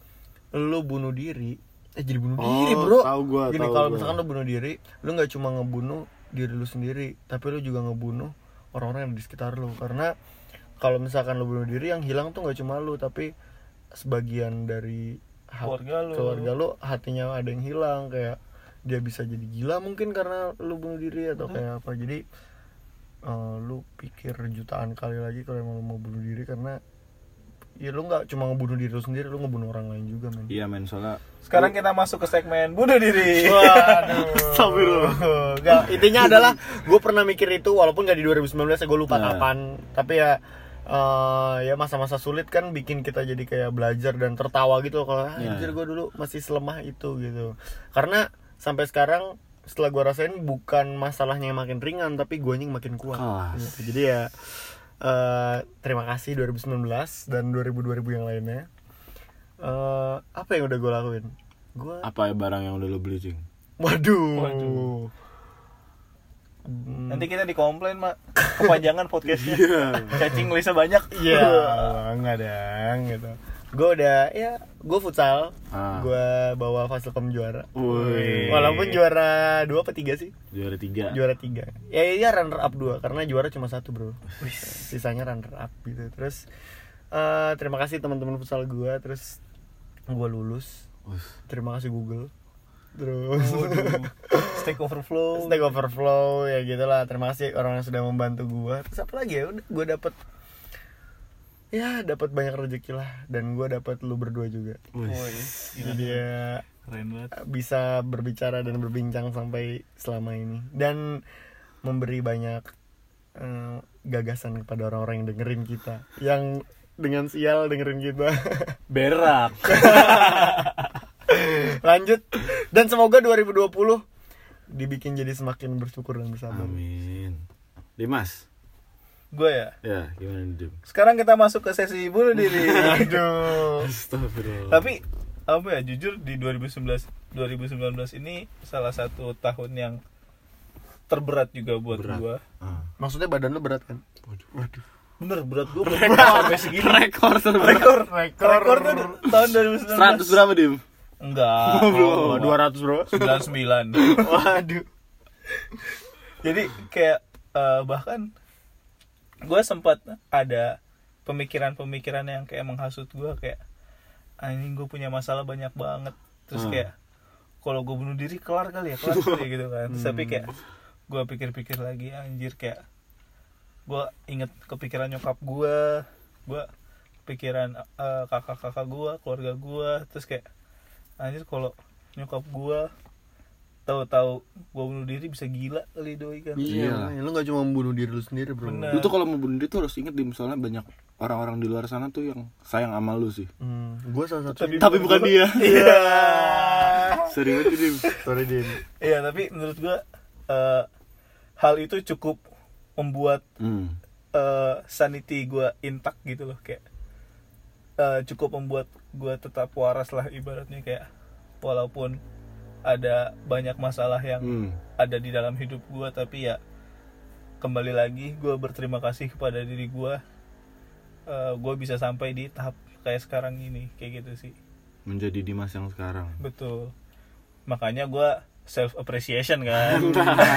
[SPEAKER 2] lu bunuh diri eh jadi bunuh
[SPEAKER 3] Oh,
[SPEAKER 2] diri bro.
[SPEAKER 3] tahu gua,
[SPEAKER 2] gini kalau misalkan lu bunuh diri lu nggak cuma ngebunuh diri lu sendiri tapi lu juga ngebunuh orang-orang yang di sekitar lu. Karena kalau misalkan lu bunuh diri yang hilang tuh nggak cuma lu tapi sebagian dari hat-
[SPEAKER 1] Keluarga lu.
[SPEAKER 2] keluarga lu hatinya ada yang hilang kayak dia bisa jadi gila mungkin karena lu bunuh diri atau kayak apa. Jadi eh, lu pikir jutaan kali lagi kalau emang lu mau bunuh diri karena ya lu nggak cuma ngebunuh diri lu sendiri lu ngebunuh orang lain juga men
[SPEAKER 3] Iya men soalnya
[SPEAKER 1] sekarang kita masuk ke segmen bunuh diri
[SPEAKER 2] Waduh.
[SPEAKER 3] Astagfirullah.
[SPEAKER 2] Nggak, intinya adalah gue pernah mikir itu walaupun gak di 2019 ya gue lupa
[SPEAKER 3] Nah.
[SPEAKER 2] kapan. Tapi ya eh, ya masa-masa sulit kan bikin kita jadi kayak belajar dan tertawa gitu loh kalau "Ah,
[SPEAKER 3] Ya.
[SPEAKER 2] anjir gue dulu masih selemah itu gitu. Karena sampai sekarang setelah gue rasain bukan masalahnya yang makin ringan tapi gue yang makin kuat. Gitu. Jadi ya eh, terima kasih 2019 dan 2000 2000 yang lainnya. Eh, apa yang udah gue lakuin? Gue
[SPEAKER 3] apa ya barang yang udah lo beli cing?
[SPEAKER 2] Waduh.
[SPEAKER 1] Waduh.
[SPEAKER 2] Hmm.
[SPEAKER 1] nanti kita dikomplain mak kepanjangan podcastnya
[SPEAKER 3] Iya.
[SPEAKER 1] cacing Lisa banyak
[SPEAKER 2] Iya, enggak dang gitu. Gue udah ya, gue futsal.
[SPEAKER 3] Ah.
[SPEAKER 2] Gue bawa Fasilkom juara.
[SPEAKER 3] Woi.
[SPEAKER 2] Walaupun juara dua apa tiga sih?
[SPEAKER 3] juara tiga.
[SPEAKER 2] Juara tiga. Ya iya runner up dua karena juara cuma satu bro. Sisanya runner up gitu. Terus eh, terima kasih teman-teman futsal gue. Terus gue lulus.
[SPEAKER 3] Us.
[SPEAKER 2] Terima kasih Google. Terus.
[SPEAKER 1] Stack overflow
[SPEAKER 2] Stack Overflow ya gitulah terima kasih orang yang sudah membantu gua terus apa lagi ya udah gua dapet ya dapat banyak rezeki lah. Dan gua dapat lu berdua juga.
[SPEAKER 1] Gila.
[SPEAKER 2] jadi ya
[SPEAKER 1] keren banget.
[SPEAKER 2] bisa berbicara dan berbincang sampai selama ini. Dan memberi banyak eh, gagasan kepada orang-orang yang dengerin kita. Yang dengan sial dengerin kita.
[SPEAKER 1] Berak.
[SPEAKER 2] Lanjut. Dan semoga 2020 dibikin jadi semakin bersyukur dan bersabar.
[SPEAKER 3] Amin. Dimas.
[SPEAKER 1] Gue ya
[SPEAKER 3] Ya, gimana nih, Dim?
[SPEAKER 1] sekarang kita masuk ke sesi bunuh diri
[SPEAKER 2] aduh
[SPEAKER 3] Astagfirullah.
[SPEAKER 1] tapi apa ya jujur di 2019 2019 ini salah satu tahun yang terberat juga buat
[SPEAKER 3] Berat.
[SPEAKER 1] gua
[SPEAKER 3] Ah.
[SPEAKER 2] maksudnya badan lu berat kan
[SPEAKER 3] Waduh. Waduh.
[SPEAKER 1] bener berat gua berat sampai segini
[SPEAKER 3] Rekor terberat.
[SPEAKER 1] rekor rekor tuh tahun 2019
[SPEAKER 3] 100 berapa, Dim?
[SPEAKER 1] enggak
[SPEAKER 2] Oh, 200 bro
[SPEAKER 1] 99
[SPEAKER 2] waduh
[SPEAKER 1] jadi kayak eh, bahkan gue sempat ada pemikiran-pemikiran yang kayak menghasut gue kayak anjing gue punya masalah banyak banget. Terus
[SPEAKER 3] Hmm.
[SPEAKER 1] kayak kalau gue bunuh diri kelar kali ya kelar kali gitu kan. Terus tapi kayak gue pikir-pikir lagi anjir kayak gue inget kepikiran nyokap gue gue pikiran eh, kakak-kakak gue keluarga gue terus kayak anjir kalau nyokap gue tahu-tahu gue bunuh diri bisa gila kali doi kan
[SPEAKER 2] iya
[SPEAKER 3] Iya.
[SPEAKER 2] lu gak cuma membunuh diri lu sendiri bro
[SPEAKER 1] Bener.
[SPEAKER 3] Lu tuh kalau mau bunuh diri tuh harus inget Dim, soalnya banyak orang-orang di luar sana tuh yang sayang sama lu sih.
[SPEAKER 2] hmm, gue salah satu
[SPEAKER 1] Tapi-
[SPEAKER 3] Tapi bukan dia.
[SPEAKER 1] Iya.
[SPEAKER 3] Sering banget Dim.
[SPEAKER 2] sorry din
[SPEAKER 1] Iya, tapi menurut gua eh, hal itu cukup membuat
[SPEAKER 3] Hmm.
[SPEAKER 1] eh, sanity gua intact gitu loh kayak eh, cukup membuat gua tetap waras lah ibaratnya kayak walaupun ada banyak masalah yang
[SPEAKER 3] Hmm.
[SPEAKER 1] ada di dalam hidup gue tapi ya kembali lagi gue berterima kasih kepada diri gue gue bisa sampai di tahap kayak sekarang ini kayak gitu sih
[SPEAKER 3] Menjadi Dimas yang sekarang.
[SPEAKER 1] betul makanya gue self appreciation kan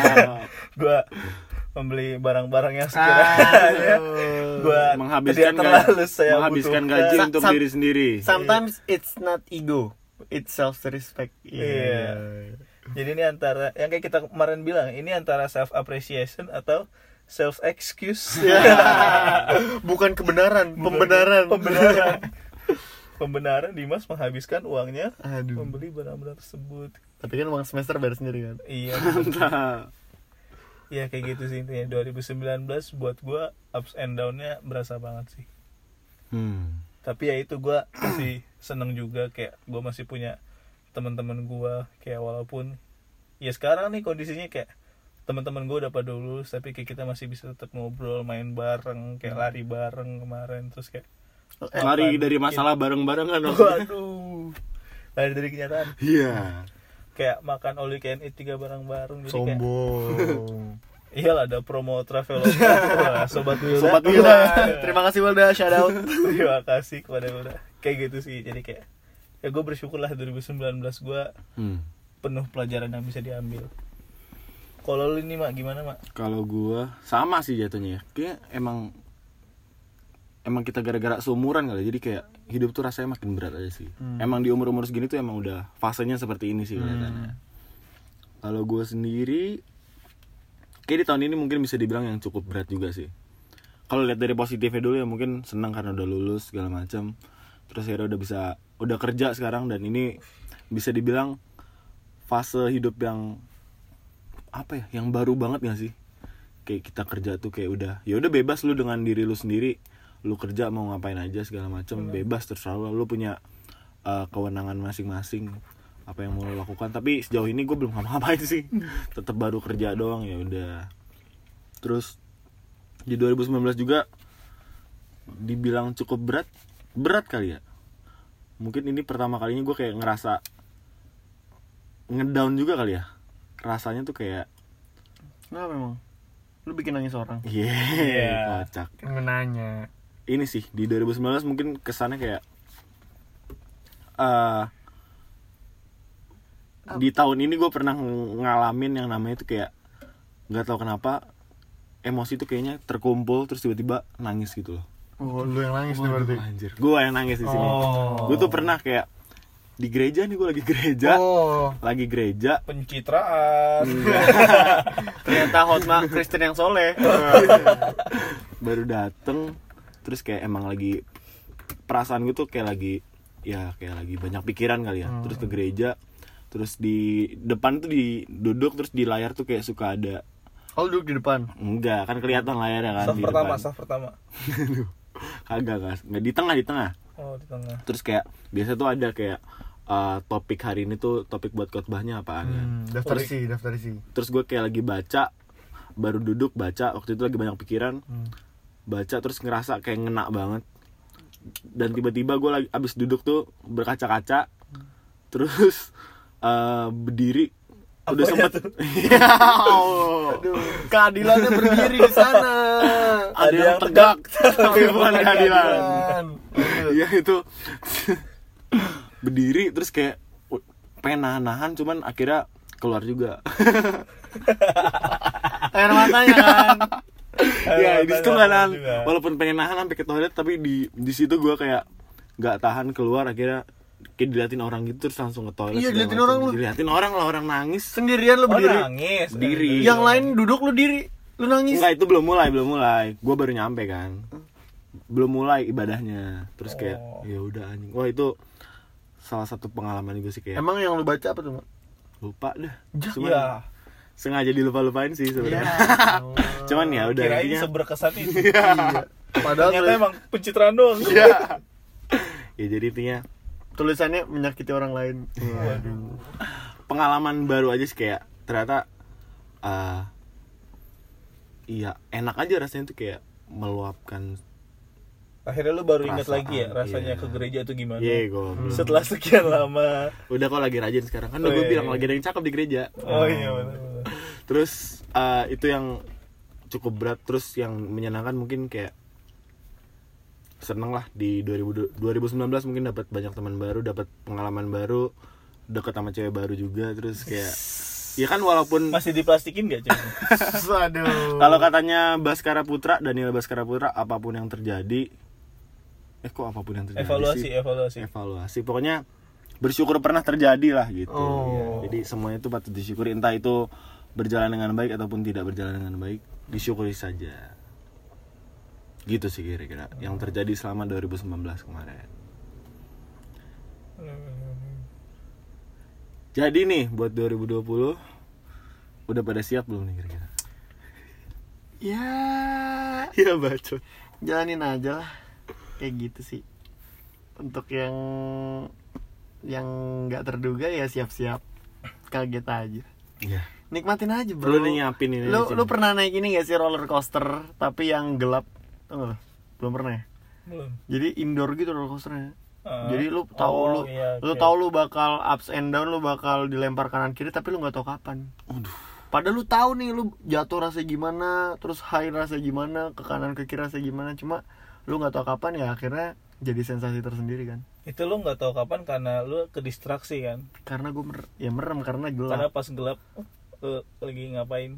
[SPEAKER 1] gue membeli barang-barang yang sekiranya gue
[SPEAKER 3] menghabiskan
[SPEAKER 1] tidak terlalu saya
[SPEAKER 3] menghabiskan
[SPEAKER 1] butuhkan.
[SPEAKER 3] gaji untuk diri sendiri.
[SPEAKER 2] sometimes it's not ego it's self respect
[SPEAKER 1] Iya. Jadi ini antara yang kayak kita kemarin bilang, ini antara self appreciation atau self excuse.
[SPEAKER 2] bukan kebenaran pembenaran
[SPEAKER 1] Pembenaran. Pembenaran Dimas menghabiskan uangnya
[SPEAKER 2] aduh
[SPEAKER 1] membeli barang-barang tersebut.
[SPEAKER 2] tapi kan uang semester bayar sendiri kan
[SPEAKER 1] Iya. Iya kayak gitu sih intinya 2019 buat gua ups and down-nya berasa banget sih.
[SPEAKER 3] Hmm.
[SPEAKER 1] Tapi ya itu gua masih seneng juga kayak gua masih punya teman-teman gua kayak walaupun ya sekarang nih kondisinya kayak teman-teman gue udah pada lulus tapi kayak kita masih bisa tetap ngobrol main bareng kayak lari bareng kemarin terus kayak
[SPEAKER 3] Lari dari masalah bareng-barengan.
[SPEAKER 1] waduh. Lari dari kenyataan.
[SPEAKER 3] Iya.
[SPEAKER 1] kayak makan all you can eat tiga bareng bareng jadi kayak
[SPEAKER 2] sombong
[SPEAKER 1] iyalah ada promo traveloka Wah, sobat Wilda
[SPEAKER 3] Sobat
[SPEAKER 2] Wilda
[SPEAKER 3] Wilda.
[SPEAKER 2] terima kasih Wilda shout out
[SPEAKER 1] terima kasih kepada Wilda kayak gitu sih jadi kayak ya gue bersyukur lah 2019 gue
[SPEAKER 3] Hmm.
[SPEAKER 1] penuh pelajaran yang bisa diambil kalau lu ini mak gimana mak
[SPEAKER 3] Kalau gua sama sih jatuhnya ya. Kayak emang emang kita gara-gara seumuran kali. Jadi kayak hidup tuh rasanya makin berat aja sih. Emang di umur-umur segini tuh emang udah fasenya seperti ini sih kelihatannya. Kalau gua sendiri kayak di tahun ini mungkin bisa dibilang yang cukup berat juga sih. Kalau lihat dari positifnya dulu ya mungkin senang karena udah lulus segala macam. Terus akhirnya udah bisa udah kerja sekarang dan ini bisa dibilang fase hidup yang apa ya yang baru banget gak sih? Kayak kita kerja tuh kayak udah ya udah bebas lu dengan diri lu sendiri. Lu kerja mau ngapain aja segala macam bebas terserah lu. Lu punya uh, kewenangan masing-masing apa yang mau lu lakukan tapi sejauh ini gue belum ngapa-ngapain sih tetap baru kerja doang ya udah terus di 2019 juga dibilang cukup berat berat kali ya mungkin ini pertama kalinya gue kayak ngerasa ngedown juga kali ya rasanya tuh kayak
[SPEAKER 2] Kenapa memang? Lu bikin nangis orang?
[SPEAKER 3] Iya,
[SPEAKER 1] Iya.
[SPEAKER 3] kocak.
[SPEAKER 2] Nanya.
[SPEAKER 3] Ini sih di 2019 mungkin kesannya kayak di tahun ini gue pernah ng- ngalamin yang namanya itu kayak nggak tahu kenapa emosi tuh kayaknya terkumpul terus tiba-tiba nangis gitu loh.
[SPEAKER 2] Oh, lu yang nangis nih berarti.
[SPEAKER 3] Anjir, gue yang nangis di sini.
[SPEAKER 1] Oh.
[SPEAKER 3] Gue tuh pernah kayak di gereja nih gue lagi gereja,
[SPEAKER 2] Oh,
[SPEAKER 3] lagi gereja.
[SPEAKER 1] pencitraan
[SPEAKER 2] ternyata Hotma Kristen yang soleh.
[SPEAKER 3] baru dateng terus kayak emang lagi perasaan gue tuh kayak lagi ya kayak lagi banyak pikiran kali ya terus ke gereja terus di depan tuh di duduk terus di layar tuh kayak suka ada.
[SPEAKER 2] Oh, duduk di depan.
[SPEAKER 3] enggak kan kelihatan layarnya kan
[SPEAKER 1] saf
[SPEAKER 3] di
[SPEAKER 1] pertama
[SPEAKER 3] depan.
[SPEAKER 1] saf pertama.
[SPEAKER 3] Kagak kan nggak di tengah di tengah.
[SPEAKER 1] Oh di tengah.
[SPEAKER 3] Terus kayak biasa tuh ada kayak uh, topik hari ini tuh topik buat khotbahnya apaan kan
[SPEAKER 2] Hmm, daftar isi, daftar isi.
[SPEAKER 3] terus gue kayak lagi baca baru duduk baca waktu itu lagi banyak pikiran.
[SPEAKER 2] Hmm.
[SPEAKER 3] baca terus ngerasa kayak ngena banget. Dan tiba-tiba gue lagi abis duduk tuh berkaca-kaca. Terus eh, berdiri udah sempet Ya Allah.
[SPEAKER 2] Aduh, keadilannya berdiri di sana.
[SPEAKER 3] ada yang tegak tapi bukan keadilan. Iya itu berdiri terus kayak pengen nahan-nahan cuman akhirnya keluar juga
[SPEAKER 2] Air matanya kan.
[SPEAKER 3] ya di situ nggak nahan
[SPEAKER 1] juga.
[SPEAKER 3] walaupun pengen nahan sampai ke toilet tapi di di situ gue kayak nggak tahan keluar akhirnya kayak diliatin orang gitu terus langsung ke toilet
[SPEAKER 2] Iya, diliatin orang lu.
[SPEAKER 3] diliatin orang lah orang nangis
[SPEAKER 2] Sendirian lu
[SPEAKER 1] oh
[SPEAKER 2] berdiri.
[SPEAKER 1] nangis
[SPEAKER 3] Diri.
[SPEAKER 2] Yang lain duduk lu diri. Lu nangis.
[SPEAKER 3] Enggak itu belum mulai belum mulai gue baru nyampe kan belum mulai ibadahnya terus kayak
[SPEAKER 1] Oh.
[SPEAKER 3] ya udah anjing wah itu salah satu pengalaman gue sih kayak
[SPEAKER 2] Emang yang lu baca apa tuh, Mak?
[SPEAKER 3] lupa dah
[SPEAKER 2] Jah.
[SPEAKER 3] cuman
[SPEAKER 1] ya
[SPEAKER 3] sengaja dilupa-lupain sih sebenarnya
[SPEAKER 2] Oh.
[SPEAKER 3] cuman ya udah
[SPEAKER 1] kirain
[SPEAKER 3] intinya
[SPEAKER 1] seberkesan itu
[SPEAKER 2] Iya. Padahal
[SPEAKER 1] ternyata emang pencitraan doang
[SPEAKER 3] ya ya jadi intinya
[SPEAKER 2] tulisannya menyakiti orang lain. Waduh.
[SPEAKER 3] pengalaman baru aja sih kayak ternyata eh iya enak aja rasanya tuh kayak meluapkan
[SPEAKER 1] akhirnya lu baru ingat lagi ya rasanya
[SPEAKER 3] iya.
[SPEAKER 1] ke gereja itu gimana
[SPEAKER 3] Iya, gue.
[SPEAKER 1] setelah sekian lama
[SPEAKER 3] Udah kok lagi rajin sekarang. Kan
[SPEAKER 1] Oh,
[SPEAKER 3] gue
[SPEAKER 1] iya,
[SPEAKER 3] bilang
[SPEAKER 1] iya.
[SPEAKER 3] lagi ada yang cakep di gereja.
[SPEAKER 1] oh iya benar benar.
[SPEAKER 3] Terus eh, itu yang cukup berat terus yang menyenangkan mungkin kayak seneng lah di 2000 2019 mungkin dapat banyak teman baru, dapat pengalaman baru, deket sama cewek baru juga terus kayak ya kan walaupun
[SPEAKER 1] masih diplastikin gak
[SPEAKER 2] Waduh.
[SPEAKER 3] kalau katanya Baskara Putra Daniel Baskara Putra apa pun yang terjadi eh kok apa pun yang terjadi
[SPEAKER 1] evaluasi
[SPEAKER 3] sih?
[SPEAKER 1] evaluasi.
[SPEAKER 3] Evaluasi. Pokoknya bersyukur pernah terjadi lah gitu.
[SPEAKER 2] Oh.
[SPEAKER 3] jadi semuanya itu patut disyukuri. Entah itu berjalan dengan baik ataupun tidak berjalan dengan baik disyukuri saja gitu sih kira-kira yang terjadi selama 2019 kemarin jadi nih buat 2020 udah pada siap belum nih kira-kira
[SPEAKER 2] Ya,
[SPEAKER 3] Iya bacot
[SPEAKER 2] jalanin aja lah. Kayak gitu sih. Untuk yang yang nggak terduga ya siap-siap kaget aja.
[SPEAKER 3] Iya
[SPEAKER 2] Nikmatin aja, Bro.
[SPEAKER 3] Perlu nyiapin ini
[SPEAKER 2] Lu lu pernah naik ini gak sih roller coaster tapi yang gelap? Tau nggak lu? Belum pernah ya?
[SPEAKER 1] belum
[SPEAKER 2] Jadi indoor gitu roller coasternya.
[SPEAKER 1] Ah.
[SPEAKER 2] Jadi lu tahu
[SPEAKER 1] Oh,
[SPEAKER 2] lu
[SPEAKER 1] iya,
[SPEAKER 2] lu
[SPEAKER 1] oke.
[SPEAKER 2] tahu lu bakal ups and down, lu bakal dilempar kanan kiri tapi lu nggak tahu kapan.
[SPEAKER 3] Aduh
[SPEAKER 2] Padahal lu tahu nih lu jatuh rasa gimana, terus high rasa gimana, ke kanan ke kiri rasa gimana, cuma lu nggak tahu kapan ya akhirnya jadi sensasi tersendiri kan.
[SPEAKER 1] itu lu nggak tahu kapan karena lu ke distraksi kan
[SPEAKER 2] Karena gue mer ya merem karena gelap.
[SPEAKER 1] karena pas gelap lu lagi ngapain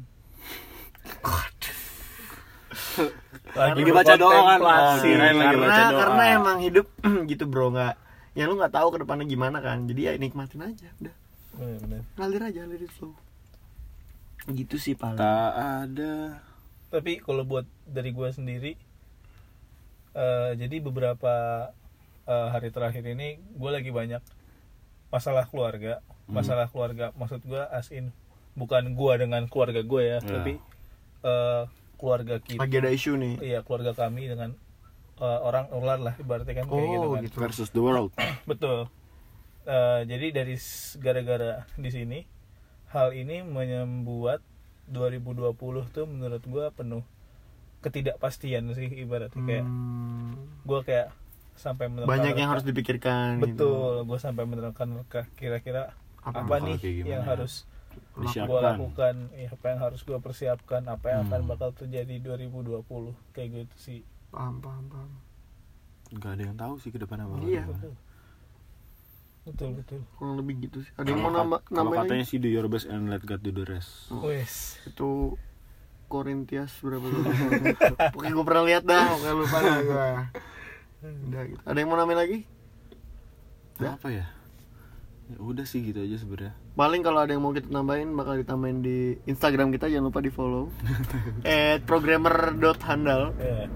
[SPEAKER 3] Lagi baca doa kan? lagi
[SPEAKER 2] karena karena emang hidup gitu bro nggak ya lu nggak tahu ke depannya gimana kan? Jadi ya nikmatin aja udah.
[SPEAKER 1] Bener, bener.
[SPEAKER 2] ngalir aja it flow gitu sih paling
[SPEAKER 3] tak ada.
[SPEAKER 1] Tapi kalau buat dari gue sendiri eh, jadi beberapa eh, hari terakhir ini gue lagi banyak masalah keluarga. Masalah keluarga maksud gue asin bukan gue dengan keluarga gue ya
[SPEAKER 3] Ya.
[SPEAKER 1] tapi eh, keluarga kita.
[SPEAKER 2] Lagi ada isu nih.
[SPEAKER 1] Iya keluarga kami dengan eh, orang ular lah ibaratnya kan kayak gitu
[SPEAKER 2] oh
[SPEAKER 1] kan.
[SPEAKER 2] gitu.
[SPEAKER 3] Versus the world.
[SPEAKER 1] Betul. Eh, jadi dari gara-gara di sini hal ini membuat 2020 tuh menurut gua penuh ketidakpastian sih ibaratnya kayak
[SPEAKER 2] Hmm,
[SPEAKER 1] gua kayak sampai menerka
[SPEAKER 2] banyak yang harus dipikirkan gitu.
[SPEAKER 1] betul gua sampai menerkan kira-kira
[SPEAKER 2] Apa
[SPEAKER 1] apa, nih yang harus gua
[SPEAKER 3] disiapkan
[SPEAKER 1] lakukan ya, apa yang harus gua persiapkan apa yang akan
[SPEAKER 3] Hmm.
[SPEAKER 1] bakal terjadi 2020 kayak gitu sih
[SPEAKER 2] paham paham paham
[SPEAKER 3] nggak ada yang tahu sih ke depan apa
[SPEAKER 2] Iya.
[SPEAKER 1] betul betul betul
[SPEAKER 2] kurang lebih gitu sih ada yang mau nambah
[SPEAKER 3] kalau katanya sih do your best and let God do the rest
[SPEAKER 1] wes
[SPEAKER 2] itu Korintias berapa tuh? Pokoknya gue pernah lihat dah, pokoknya lupa dah gue. Udah gitu. Ada yang mau nambahin lagi? Udah.
[SPEAKER 3] apa ya ya udah sih gitu aja sebenarnya
[SPEAKER 2] Paling kalau ada yang mau kita tambahin bakal ditambahin di Instagram kita jangan lupa di follow. At programmer.handal.
[SPEAKER 1] Ya.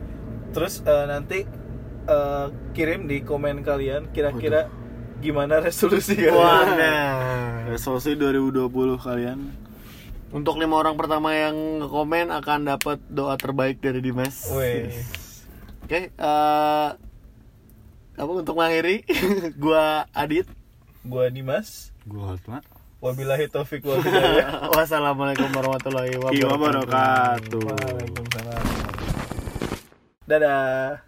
[SPEAKER 1] Terus eh, nanti eh, kirim di komen kalian kira-kira gimana resolusi kalian.
[SPEAKER 2] Wah, nah.
[SPEAKER 3] resolusi 2020 kalian
[SPEAKER 2] Untuk lima orang pertama yang komen akan dapat doa terbaik dari Dimas. Oke, eh apa untuk mengakhiri? gua Adit.
[SPEAKER 1] Gua Dimas.
[SPEAKER 3] gua hotma
[SPEAKER 1] Wabillahi taufik wal hidayah.
[SPEAKER 2] Wassalamualaikum warahmatullahi
[SPEAKER 3] wabarakatuh
[SPEAKER 1] Waalaikumsalam. Dadah.